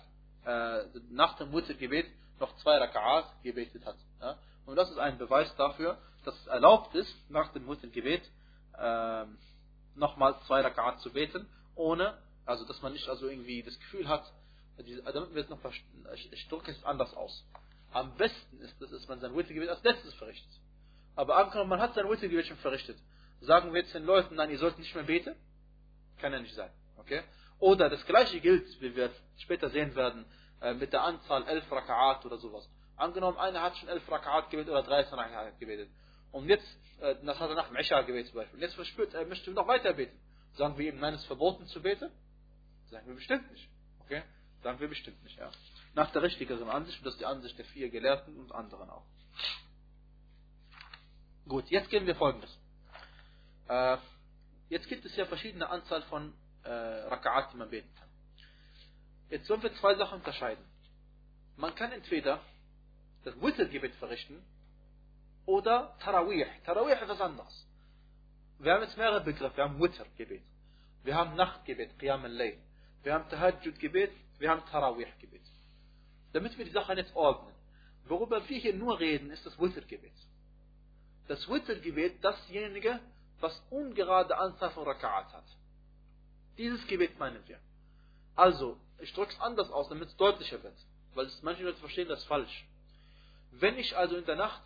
äh, nach dem Witr-Gebet noch zwei Rakat gebetet hat. Ja? Und das ist ein Beweis dafür, dass es erlaubt ist, nach dem Witr-Gebet äh, nochmal zwei Rakat zu beten, ohne, also dass man nicht also irgendwie das Gefühl hat, damit wir es noch ich drücke es anders aus. Am besten ist es, dass man sein Witr-Gebet als letztes verrichtet. Aber angenommen, man hat sein Witr-Gebet schon verrichtet. Sagen wir jetzt den Leuten, nein, ihr sollt nicht mehr beten? Kann ja nicht sein. Okay? Oder das gleiche gilt, wie wir später sehen werden, äh, mit der Anzahl 11 Raka'at oder sowas. Angenommen, einer hat schon 11 Raka'at gebetet oder 13 Raka'at gebetet. Und jetzt, äh, das hat er nach dem Isha gebetet zum Beispiel. Und jetzt verspürt, er möchte noch weiter beten. Sagen wir ihm, nein, es ist verboten zu beten? Sagen wir bestimmt nicht. Okay? Sagen wir bestimmt nicht, ja. Nach der richtigeren Ansicht, und das ist die Ansicht der vier Gelehrten und anderen auch. Gut, jetzt gehen wir folgendes. Äh, jetzt gibt es ja verschiedene Anzahl von äh, Raka'at, die man beten kann. Jetzt sollen wir zwei Sachen unterscheiden. Man kann entweder das Wittergebet verrichten oder Tarawih. Tarawih ist was anderes. Wir haben jetzt mehrere Begriffe. Wir haben Wittergebet. Wir haben Nachtgebet, Qiyam al-Layl. Wir haben Tahajjud-Gebet. Wir haben Tarawih-Gebet. Damit wir die Sache jetzt ordnen. Worüber wir hier nur reden, ist das Wittergebet. Das Wittergebet, dasjenige, was ungerade Anzahl von Raka'at hat. Dieses Gebet meinen wir. Also, ich drücke es anders aus, damit es deutlicher wird. Weil es, manche Leute verstehen das falsch. Wenn ich also in der Nacht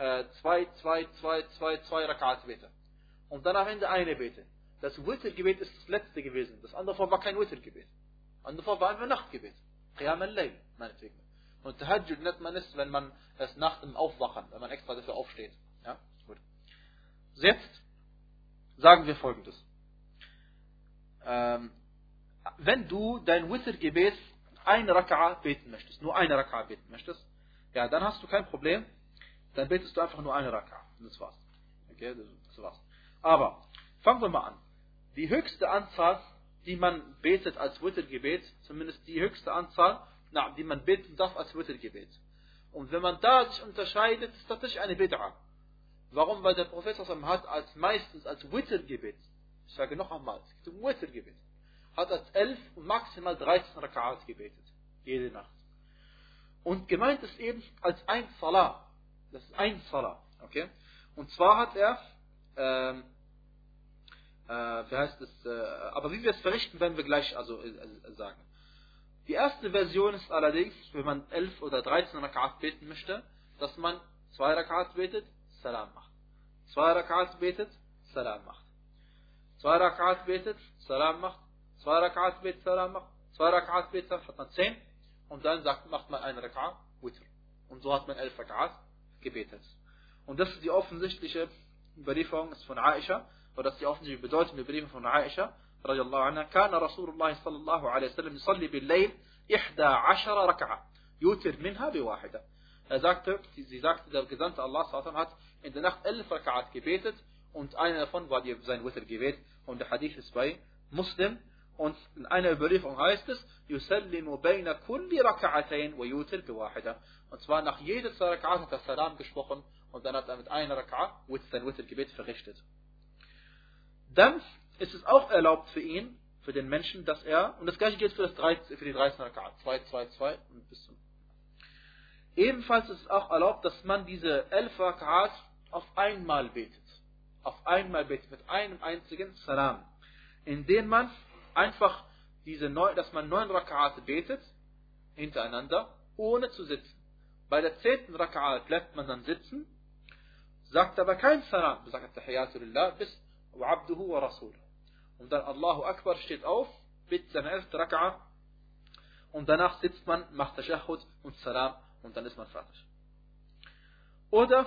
äh, zwei, zwei, zwei, zwei, zwei Rakat bete und dann am Ende eine bete, das Wittergebet ist das letzte gewesen. Das andere Fall war kein Wittergebet. Das andere Fall war einfach Nachtgebet. Qiyam al-Layl, meinetwegen. Und Tahajjud nennt man es, wenn man es nach dem Aufwachen, wenn man extra dafür aufsteht. Ja, gut. Jetzt sagen wir folgendes. Ähm, wenn du dein Witr-Gebet eine Raka'a beten möchtest, nur eine Raka'a beten möchtest, ja, dann hast du kein Problem, dann betest du einfach nur eine Raka'a. Das war's. Okay, das war's. Aber, fangen wir mal an. Die höchste Anzahl, die man betet als Witr-Gebet, zumindest die höchste Anzahl, na, die man beten darf als Witr-Gebet. Und wenn man da sich unterscheidet, ist das tatsächlich eine Bid'a. Warum? Weil der Prophet hat als meistens als Witr-Gebet, ich sage noch einmal, es gibt ein Witr-Gebet, hat als elf und maximal 13 Raka'at gebetet. Jede Nacht. Und gemeint ist eben als ein Salah. Das ist ein Salah. Okay? Und zwar hat er, ähm, äh, wie heißt es, äh, aber wie wir es verrichten, werden wir gleich also äh, sagen. Die erste Version ist allerdings, wenn man 11 oder 13 Rakat beten möchte, dass man zwei Rakat betet, Salam macht. Zwei Rakat betet, Salam macht. Zwei Rakat betet, Salam macht. Zwei Rakat betet, Salam macht. Zwei Rakat betet, hat man 10. Und dann sagt, macht man eine Rakat, Witr. Und so hat man 11 Rakat gebetet. Und das ist die offensichtliche Überlieferung ist von Aisha, oder das ist die offensichtliche Bedeutung der Überlieferung von Aisha, رضي الله عنها كان رسول الله صلى الله عليه وسلم يصلي بالليل إحدى عشر ركعة يوتر منها بواحدة Er sagte, sie sagte, der Gesandte Allah hat in der Nacht elf Raka'at gebetet und eine davon war sein Witr-Gebet und der Hadith ist bei Muslim und in einer Überlieferung heißt es, يسلم بين كل ركعتين ويوتر بواحدة und zwar nach jeder zwei Raka'at hat er Salam gesprochen und dann hat er mit einer Raka'a sein Witr-Gebet verrichtet. Dann ist es auch erlaubt für ihn, für den Menschen, dass er, und das gleiche gilt für, das 13, für die 13 Rakat, 2, 2, 2 und bis zum. Ebenfalls ist es auch erlaubt, dass man diese 11 Rakat auf einmal betet. Auf einmal betet, mit einem einzigen Salam. Indem man einfach diese neun, dass man neun Rakat betet, hintereinander, ohne zu sitzen. Bei der zehnten Rakat bleibt man dann sitzen, sagt aber kein Salam, sagt Tahiyatu Lillah, bis Abduhu wa Rasuluh. Und dann Allahu Akbar steht auf, bittet seine elfte Raka'a und danach sitzt man, macht Tashahhud und Salam und dann ist man fertig. Oder,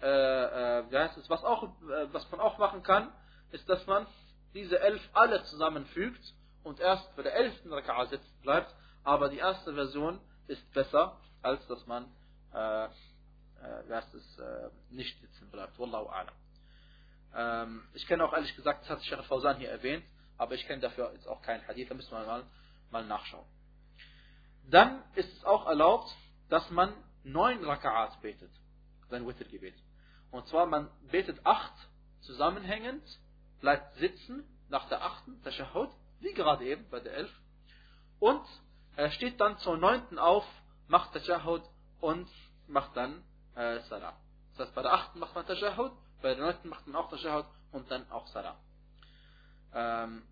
äh, äh, wie heißt es, was, auch, äh, was man auch machen kann, ist, dass man diese elf alle zusammenfügt und erst bei der elften Raka'a sitzen bleibt, aber die erste Version ist besser, als dass man äh, äh, heißt es, äh, nicht sitzen bleibt. Wallahu a'lam. Ähm, ich kenne auch ehrlich gesagt, das hat Sheikh Fawzan hier erwähnt, aber ich kenne dafür jetzt auch keinen Hadith, da müssen wir mal, mal nachschauen. Dann ist es auch erlaubt, dass man neun Raka'at betet, sein Wittergebet. Und zwar, man betet acht zusammenhängend, bleibt sitzen nach der achten Tashahhud, wie gerade eben bei der elf, und er steht dann zur neunten auf, macht Tashahhud und macht dann äh, Salah. Das heißt, bei der achten macht man Tashahhud, bei der neunten macht man auch Tashahhud und dann auch Salah. Ähm,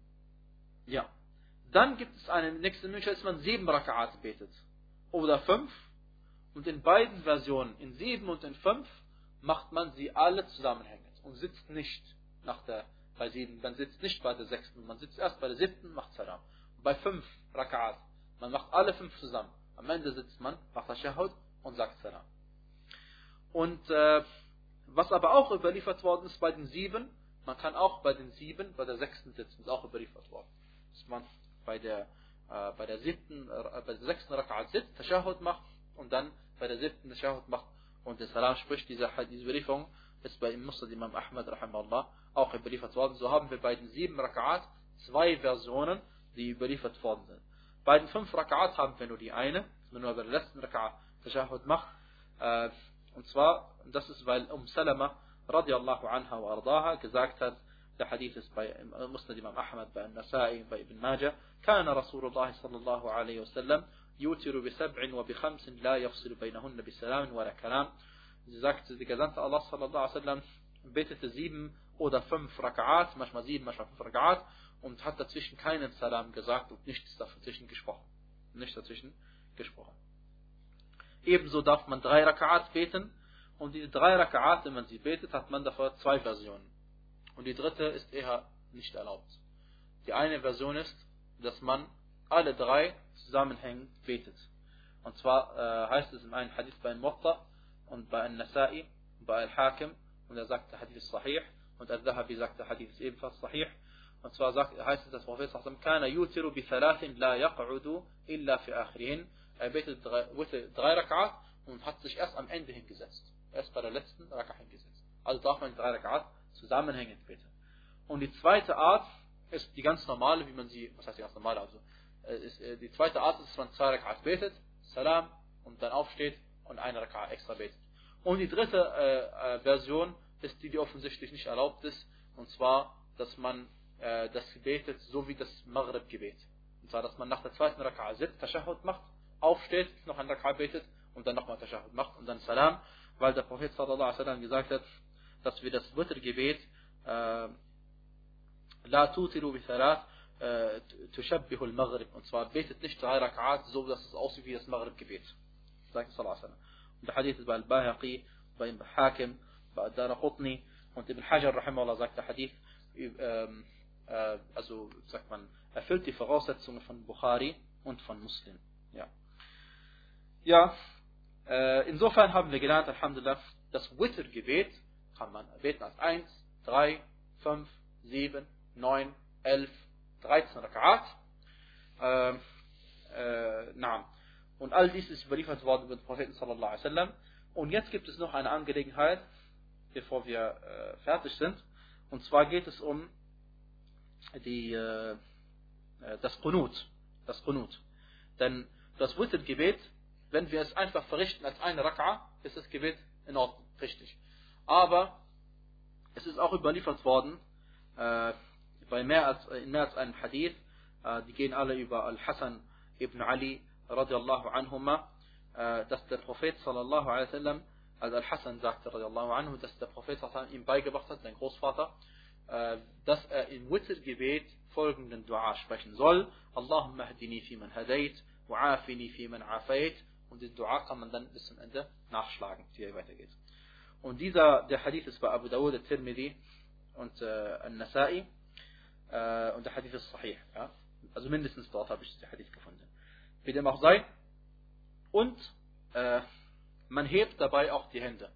ja. Dann gibt es eine nächste Möglichkeit, dass man sieben Raka'at betet. Oder fünf. Und in beiden Versionen, in sieben und in fünf, macht man sie alle zusammenhängend und sitzt nicht nach der, bei sieben, man sitzt nicht bei der sechsten, man sitzt erst bei der siebten, macht Salam. Und bei fünf Raka'at, man macht alle fünf zusammen. Am Ende sitzt man, macht Tashahud und sagt Salam. Und äh, was aber auch überliefert worden ist bei den sieben, man kann auch bei den sieben, bei der sechsten sitzen, ist auch überliefert worden. Dass man bei der, äh, bei der siebten, äh, bei der sechsten Raka'at sitzt, Tashahud macht und dann bei der siebten Tashahud macht und der Salam spricht. Diese, diese Überlieferung ist bei Muslim Imam Ahmad rahimahullah auch überliefert worden. So haben wir bei den sieben Raka'at zwei Versionen, die überliefert worden sind. Bei den fünf Raka'at haben wir nur die eine, wenn nur bei der letzten Raka'at Tashahud macht. Äh, und zwar, das ist, weil Um Salama radiallahu anha wa ardaha gesagt hat, der Hadith ist bei Musnad Imam Ahmad, bei Nasai, bei Ibn Majah, كان رسول الله صلى الله عليه وسلم يوتر بسبع وبخمس لا يفصل بينهن بسلام ولا كلام. Sie sagt, der Gesandte Allah sallallahu alaihi wasallam betete sieben oder fünf Raka'at, manchmal sieben, manchmal fünf Raka'at und hat dazwischen keinen Salam gesagt und nichts dazwischen gesprochen. Nicht dazwischen gesprochen. Ebenso darf man drei Raka'at beten und die drei Raka'at, wenn man sie betet, hat man dafür zwei Versionen. Und die dritte ist eher nicht erlaubt. Die eine Version ist, dass man alle drei zusammenhängend betet. Und zwar äh, heißt es in einem Hadith bei Mutta und bei Al-Nasai und bei Al-Hakim und er sagt, der Hadith sahih und Al-Dhahabi sagt, der Hadith ist ebenfalls sahih. Und zwar sagt, heißt es, dass Prophet sallallahu kana yutiru bi thalathin la yaq'udu illa fi akhirihin. Er betet drei, drei Rak'at und hat sich erst am Ende hingesetzt. Erst bei der letzten Rak'at hingesetzt. Also darf man drei Rak'at zusammenhängend beten. Und die zweite Art ist die ganz normale, wie man sie, was heißt die ganz normale, also ist, die zweite Art ist, dass man zwei Rak'at betet, Salam und dann aufsteht und eine Rak'at extra betet. Und die dritte äh, äh, Version ist die, die offensichtlich nicht erlaubt ist, und zwar, dass man äh, das betet, so wie das Maghrib-Gebet. Und zwar, dass man nach der zweiten Rak'at sitzt, Tashahud macht, aufsteht, noch ein Rak'at betet und dann nochmal Tashahud macht und dann Salam, weil der Prophet sallallahu alaihi wasallam gesagt hat, dass wir das Wittergebet äh, La tutiru bi thalath tushabbihu al-Maghrib und zwar betet nicht drei Rak'at, so dass es aussieht wie das Maghrib-Gebet. Wasallam. Und der Hadith ist bei Al-Bahaqi, bei Hakim, bei Ad-Daraqutni und Ibn Hajar rahimahullah sagt der Hadith ähm, äh, also sagt man erfüllt die Voraussetzungen von Bukhari und von Muslim. Ja. Ja, äh, insofern haben wir gelernt, Alhamdulillah, das Witr-Gebet kann man beten als 1, 3, 5, 7, 9, 11, 13 Rak'at. Äh, äh. Und all dies ist überliefert worden mit dem Propheten sallallahu alaihi wasallam. Und jetzt gibt es noch eine Angelegenheit, bevor wir äh, fertig sind. Und zwar geht es um die, äh, das Qunut. Das Qunut. Denn das Witr-Gebet, wenn wir es einfach verrichten als eine Rak'a, ist das Gebet in Ordnung, richtig. Aber es ist auch überliefert worden, äh, bei mehr als, in mehr als einem Hadith, äh, die gehen alle über Al-Hassan ibn Ali radiallahu anhuma, äh, dass der Prophet sallallahu alaihi wasallam, also Al-Hassan sagte radiallahu anhu, dass der Prophet sallallahu ihm beigebracht hat, sein Großvater, äh, dass er im Witr-Gebet folgenden Dua sprechen soll. Allahumma hdini fi man hadait, wa'afini fi man afait. Und den Dua kann man dann bis zum Ende nachschlagen, wie er weitergeht. Und dieser, der Hadith ist bei Abu Dawud, der Tirmidhi und äh, Al-Nasai. Äh, und der Hadith ist sahih. Ja? Also mindestens dort habe ich den Hadith gefunden. Wie dem auch sei. Und äh, man hebt dabei auch die Hände.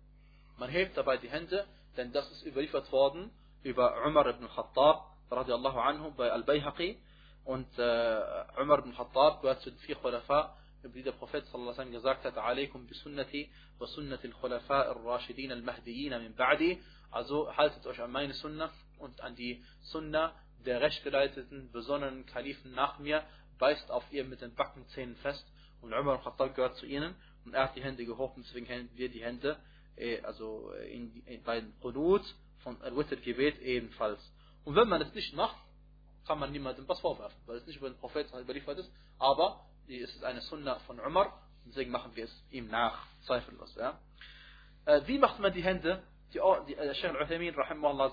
Man hebt dabei die Hände, denn das ist überliefert worden über Umar ibn Khattab radiallahu anhu bei Al-Bayhaqi und äh, Umar ibn Khattab gehört zu den vier Khulafa, wie der Prophet sallallahu alaihi gesagt hat, alaikum bi sunnati wa sunnati al-Khulafa al-Rashidin al-Mahdiyin min ba'di, also haltet euch an meine Sunna und an die Sunna der rechtgeleiteten, besonnenen Kalifen nach mir, beißt auf ihr mit den Backenzähnen fest und Umar ibn Khattab gehört zu ihnen und er hat die Hände gehoben, deswegen hängen wir die Hände, äh, also in, in, bei den Qunut von Al-Witr-Gebet ebenfalls. Und wenn man es nicht macht, kann man niemandem was vorwerfen, weil es nicht über den Propheten überliefert ist, aber es ist eine Sunna von Umar, deswegen machen wir es ihm nach, zweifellos. Ja. Äh, wie macht man die Hände? Die, die äh, Sheikh al-Uthaymin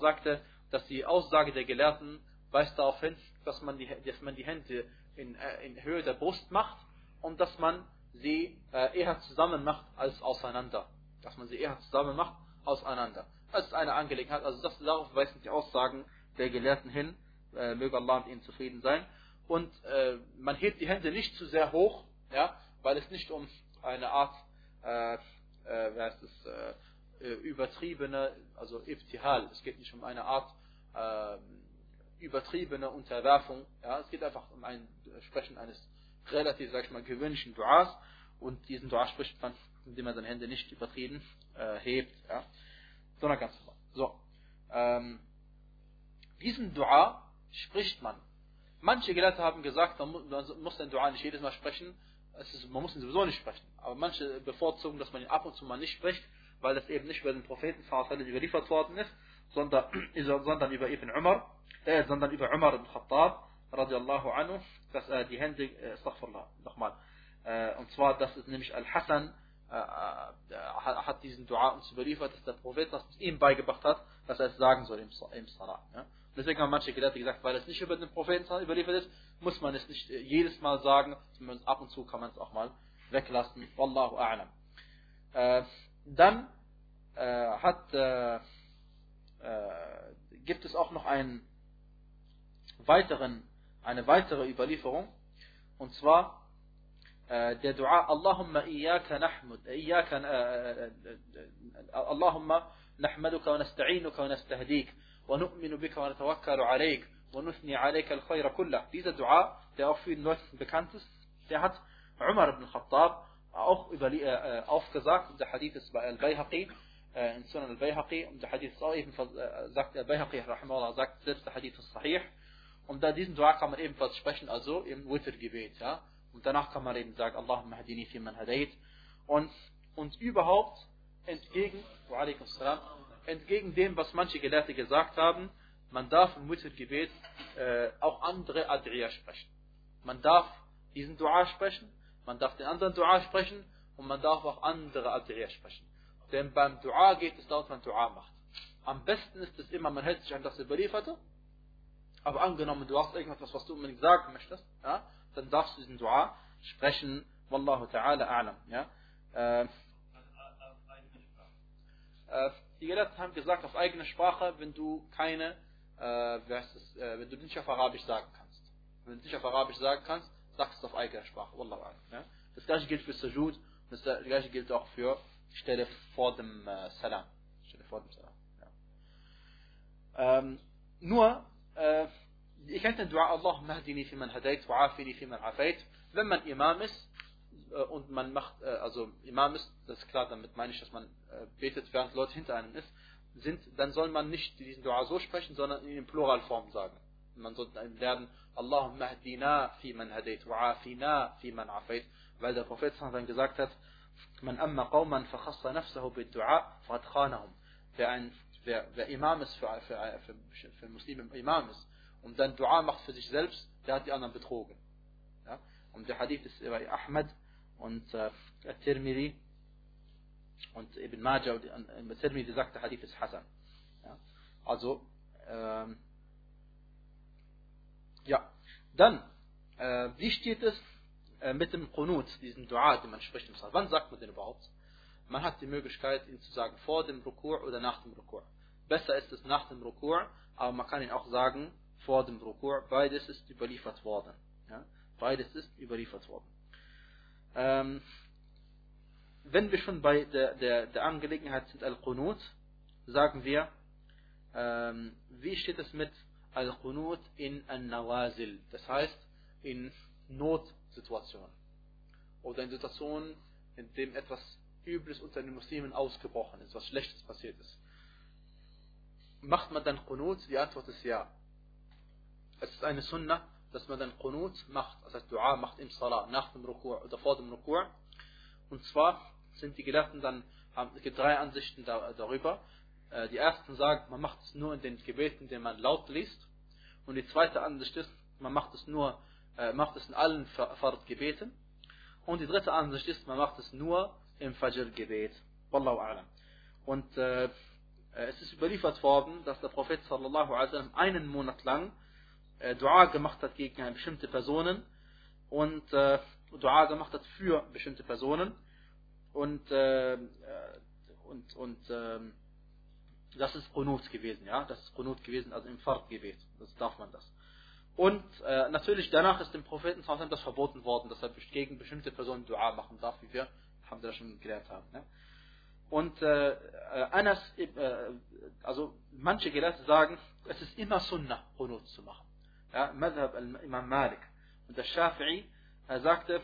sagte, dass die Aussage der Gelehrten weist darauf hin, dass man die, dass man die Hände in, äh, in Höhe der Brust macht und dass man sie äh, eher zusammen macht als auseinander. Dass man sie eher zusammen macht auseinander. Das ist eine Angelegenheit, also das, darauf weisen die Aussagen der Gelehrten hin, äh, möge Allah mit ihnen zufrieden sein. Und äh, man hebt die Hände nicht zu sehr hoch, ja, weil es nicht um eine Art, äh, äh, heißt es, äh, äh, übertriebene, also Ibtihal, es geht nicht um eine Art äh, übertriebene Unterwerfung, ja, es geht einfach um ein Sprechen eines relativ, sag ich mal, gewöhnlichen Duas und diesen Dua spricht man, indem man seine Hände nicht übertrieben äh, hebt, ja, sondern ganz normal. So, ähm, diesen Dua spricht man. Manche Gelehrte haben gesagt, man muss den Dua nicht jedes Mal sprechen, ist, man muss ihn sowieso nicht sprechen. Aber manche bevorzugen, dass man ihn ab und zu mal nicht spricht, weil das eben nicht über den Propheten überliefert worden ist, sondern, sondern über Ibn Umar, äh, sondern über Umar ibn Khattab, radiallahu anhu, dass er die Hände, äh, nochmal, äh, und zwar, das ist nämlich Al-Hassan, äh, äh hat diesen Dua uns überliefert, dass der Prophet das ihm beigebracht hat, dass er es sagen soll im, im Salat. Ja? Deswegen haben manche Gelehrte gesagt, weil es nicht über den Propheten überliefert ist, muss man es nicht äh, jedes Mal sagen, sondern ab und zu kann man es auch mal weglassen. Wallahu a'lam. Äh, dann äh, hat, äh, äh, gibt es auch noch einen weiteren, eine weitere Überlieferung, und zwar äh, der Dua Allahumma iyaka nahmud, iyaka, Allahumma nahmaduka wa nasta'inuka wa nastahdik. ونؤمن بك ونتوكل عليك ونثني عليك الخير كله. Dieser Dua, der auch vielen Leuten bekannt ist, der hat Umar ibn Khattab auch über, äh, aufgesagt. Und der Hadith ist bei Al-Bayhaqi, äh, in Sunan Al-Bayhaqi. Und der Hadith ist auch ebenfalls, äh, sagt Al-Bayhaqi, rahimahullah, sagt selbst der Hadith ist sahih. Und da diesen Dua kann man ebenfalls sprechen, also im Witr-Gebet. Ja? Und danach kann man eben sagen, Allahumma hadini fi man hadait. Und, und überhaupt entgegen, salam, entgegen dem, was manche Gelehrte gesagt haben, man darf im Muttergebet äh, auch andere Adriya sprechen. Man darf diesen Dua sprechen, man darf den anderen Dua sprechen und man darf auch andere Adriya sprechen. Denn beim Dua geht es darum, dass man Dua macht. Am besten ist es immer, man hält sich an das Überlieferte, aber angenommen, du hast irgendwas, was du unbedingt sagen möchtest, ja, dann darfst du diesen Dua sprechen, Wallahu ta'ala a'lam. Ja. Äh, äh, die Gelehrten haben gesagt, auf eigene Sprache, wenn du keine, äh, es, äh, wenn du nicht auf Arabisch sagen kannst. Wenn du nicht auf Arabisch sagen kannst, sagst du auf eigene Sprache. Wallahu ja? Das gleiche gilt für Sajud, das gleiche gilt auch für Stelle vor dem äh, Salam. Stelle vor dem Salam. Ja. Ähm, nur, äh, ihr kennt den Dua, Allahumma hdini fi man hadait, wa afini fi man afait. Wenn man Imam ist, äh, und man macht, äh, also Imam ist, das ist klar, damit meine ich, dass man äh, betet, während Leute hinter einem ist, sind, dann soll man nicht diesen Dua so sprechen, sondern in Pluralform sagen. Man soll lernen, Allahumma hdina fi man hadait, wa afina fi man afait, weil der Prophet dann gesagt hat, man amma qawman fakhassa nafsahu bid du'a faqad khanahum. Wer ein wer, wer Imam ist für, für, für, für Muslime Imam ist und dann Dua macht für sich selbst, der hat die anderen betrogen. Ja? Und der Hadith ist bei Ahmed und äh, Tirmidhi und Ibn Majah und äh, Tirmidhi sagt, der Hadith ist Hassan. Ja? Also, ähm, ja, dann, äh, wie steht es äh, mit dem Qunut, diesem Dua, den man spricht im Salat? Wann sagt man den überhaupt? Man hat die Möglichkeit, ihn zu sagen, vor dem Rukur oder nach dem Rukur. Besser ist es nach dem Rukur, aber man kann ihn auch sagen, vor dem Rukur. Beides ist überliefert worden. Ja? Beides ist überliefert worden. Ähm, wenn wir schon bei der, der, der Angelegenheit sind Al-Qunut, sagen wir, ähm, wie steht es mit Al-Qunut in An-Nawazil? Das heißt, in Notsituationen. Oder in Situationen, in denen etwas Übles unter den Muslimen ausgebrochen ist, was Schlechtes passiert ist. Macht man dann Qunut? Die Antwort ist ja. Es ist eine Sunnah, dass man dann Qunut macht, heißt Dua macht im Salah, nach dem Rukur oder vor dem Rukur. Und zwar sind die Gelehrten dann, haben, drei Ansichten da, darüber. Äh, die ersten sagen, man macht es nur in den Gebeten, den man laut liest. Und die zweite Ansicht ist, man macht es nur, äh, macht es in allen Fard-Gebeten. Und die dritte Ansicht ist, man macht es nur im Fajr-Gebet. Wallahu a'lam. Und äh, es ist überliefert worden, dass der Prophet sallallahu alaihi wasallam einen Monat lang äh, Dua gemacht hat gegen bestimmte Personen und äh, Dua gemacht hat für bestimmte Personen und äh, und und äh, das ist Qunut gewesen, ja, das ist Qunut gewesen, also im Fard-Gebet, das darf man das. Und äh, natürlich danach ist dem Propheten das verboten worden, dass er gegen bestimmte Personen Dua machen darf, wie wir haben das schon gelernt haben. Ne? Und äh, äh Anas, äh, also manche Gelehrte sagen, es ist immer Sunnah, Qunut zu machen. Ja, Madhab Imam Malik. Und der Shafi'i, er sagte,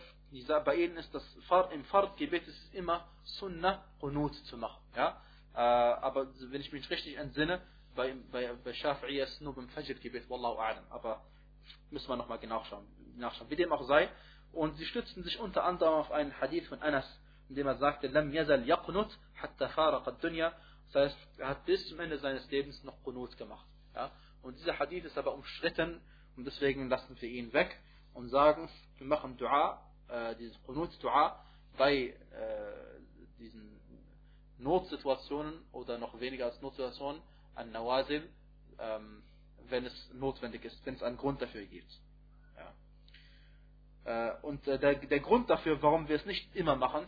bei ihnen ist das im Fard-Gebet ist immer Sunnah, Qunut zu machen. Ja? Äh, aber wenn ich mich richtig entsinne, bei, bei, bei Shafi'i ist es nur beim Fajr-Gebet, Wallahu a'lam. Aber Müssen wir nochmal genau schauen, nachschauen. Wie dem auch sei. Und sie stützten sich unter anderem auf einen Hadith von Anas, in dem er sagte, Lam yazal yaqnut hatta faraqa dunya. Das heißt, er hat bis zum Ende seines Lebens noch Qunut gemacht. Ja? Und dieser Hadith ist aber umstritten und deswegen lassen wir ihn weg und sagen, wir machen Dua, äh, dieses Qunut-Dua bei äh, diesen Notsituationen oder noch weniger als Notsituationen an Nawazil, ähm, wenn es notwendig ist, wenn es einen Grund dafür gibt. Ja. Äh, und äh, der, der Grund dafür, warum wir es nicht immer machen,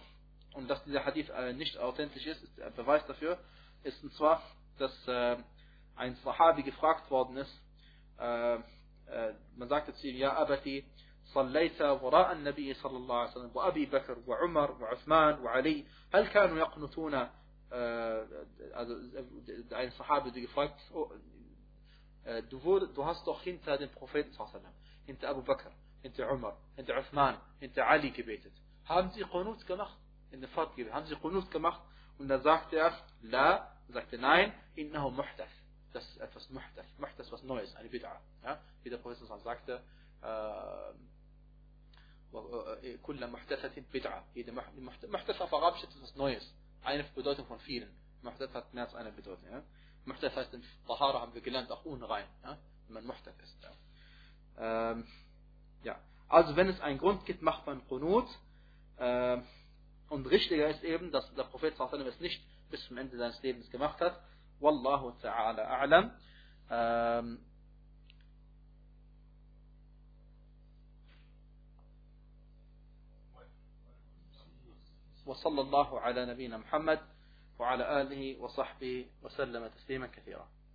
und dass dieser Hadith äh, nicht authentisch ist, ist der Beweis dafür, ist und zwar, dass ein Sahabi gefragt worden ist, man sagte zu ihm, ja Abati, صليت وراء النبي صلى الله عليه وسلم وأبي بكر وعمر وعثمان وعلي هل كانوا يقنطون also ein Sahabi gefragt äh, du, wurde, du hast doch hinter dem Propheten, hinter Abu Bakr, hinter Umar, hinter Uthman, hinter Ali gebetet. Haben sie Qunut gemacht? In der Fahrt Haben sie Qunut gemacht? Und dann sagte er, La, sagte nein, innahu muhdath. Das ist etwas muhdath. Muhdath was Neues, eine Bid'a. Ja? Wie der Prophet sagte, كل محدثة بدعة. Jede Muhdath auf Arabisch ist etwas Neues. Eine Bedeutung von vielen. Muhdath hat mehr als eine Bedeutung. Ja? Muhdath heißt in Tahara haben wir gelernt, auch unrein, ja? wenn man Muhdath ist. Ja. Ähm, ja. Also wenn es einen Grund gibt, macht man Qunut. Ähm, und richtiger ist eben, dass der Prophet es nicht bis zum Ende seines Lebens gemacht hat. Wallahu ta'ala a'lam. Ähm, وصلى الله على نبينا محمد وعلى آله وصحبه وسلم تسليما كثيرا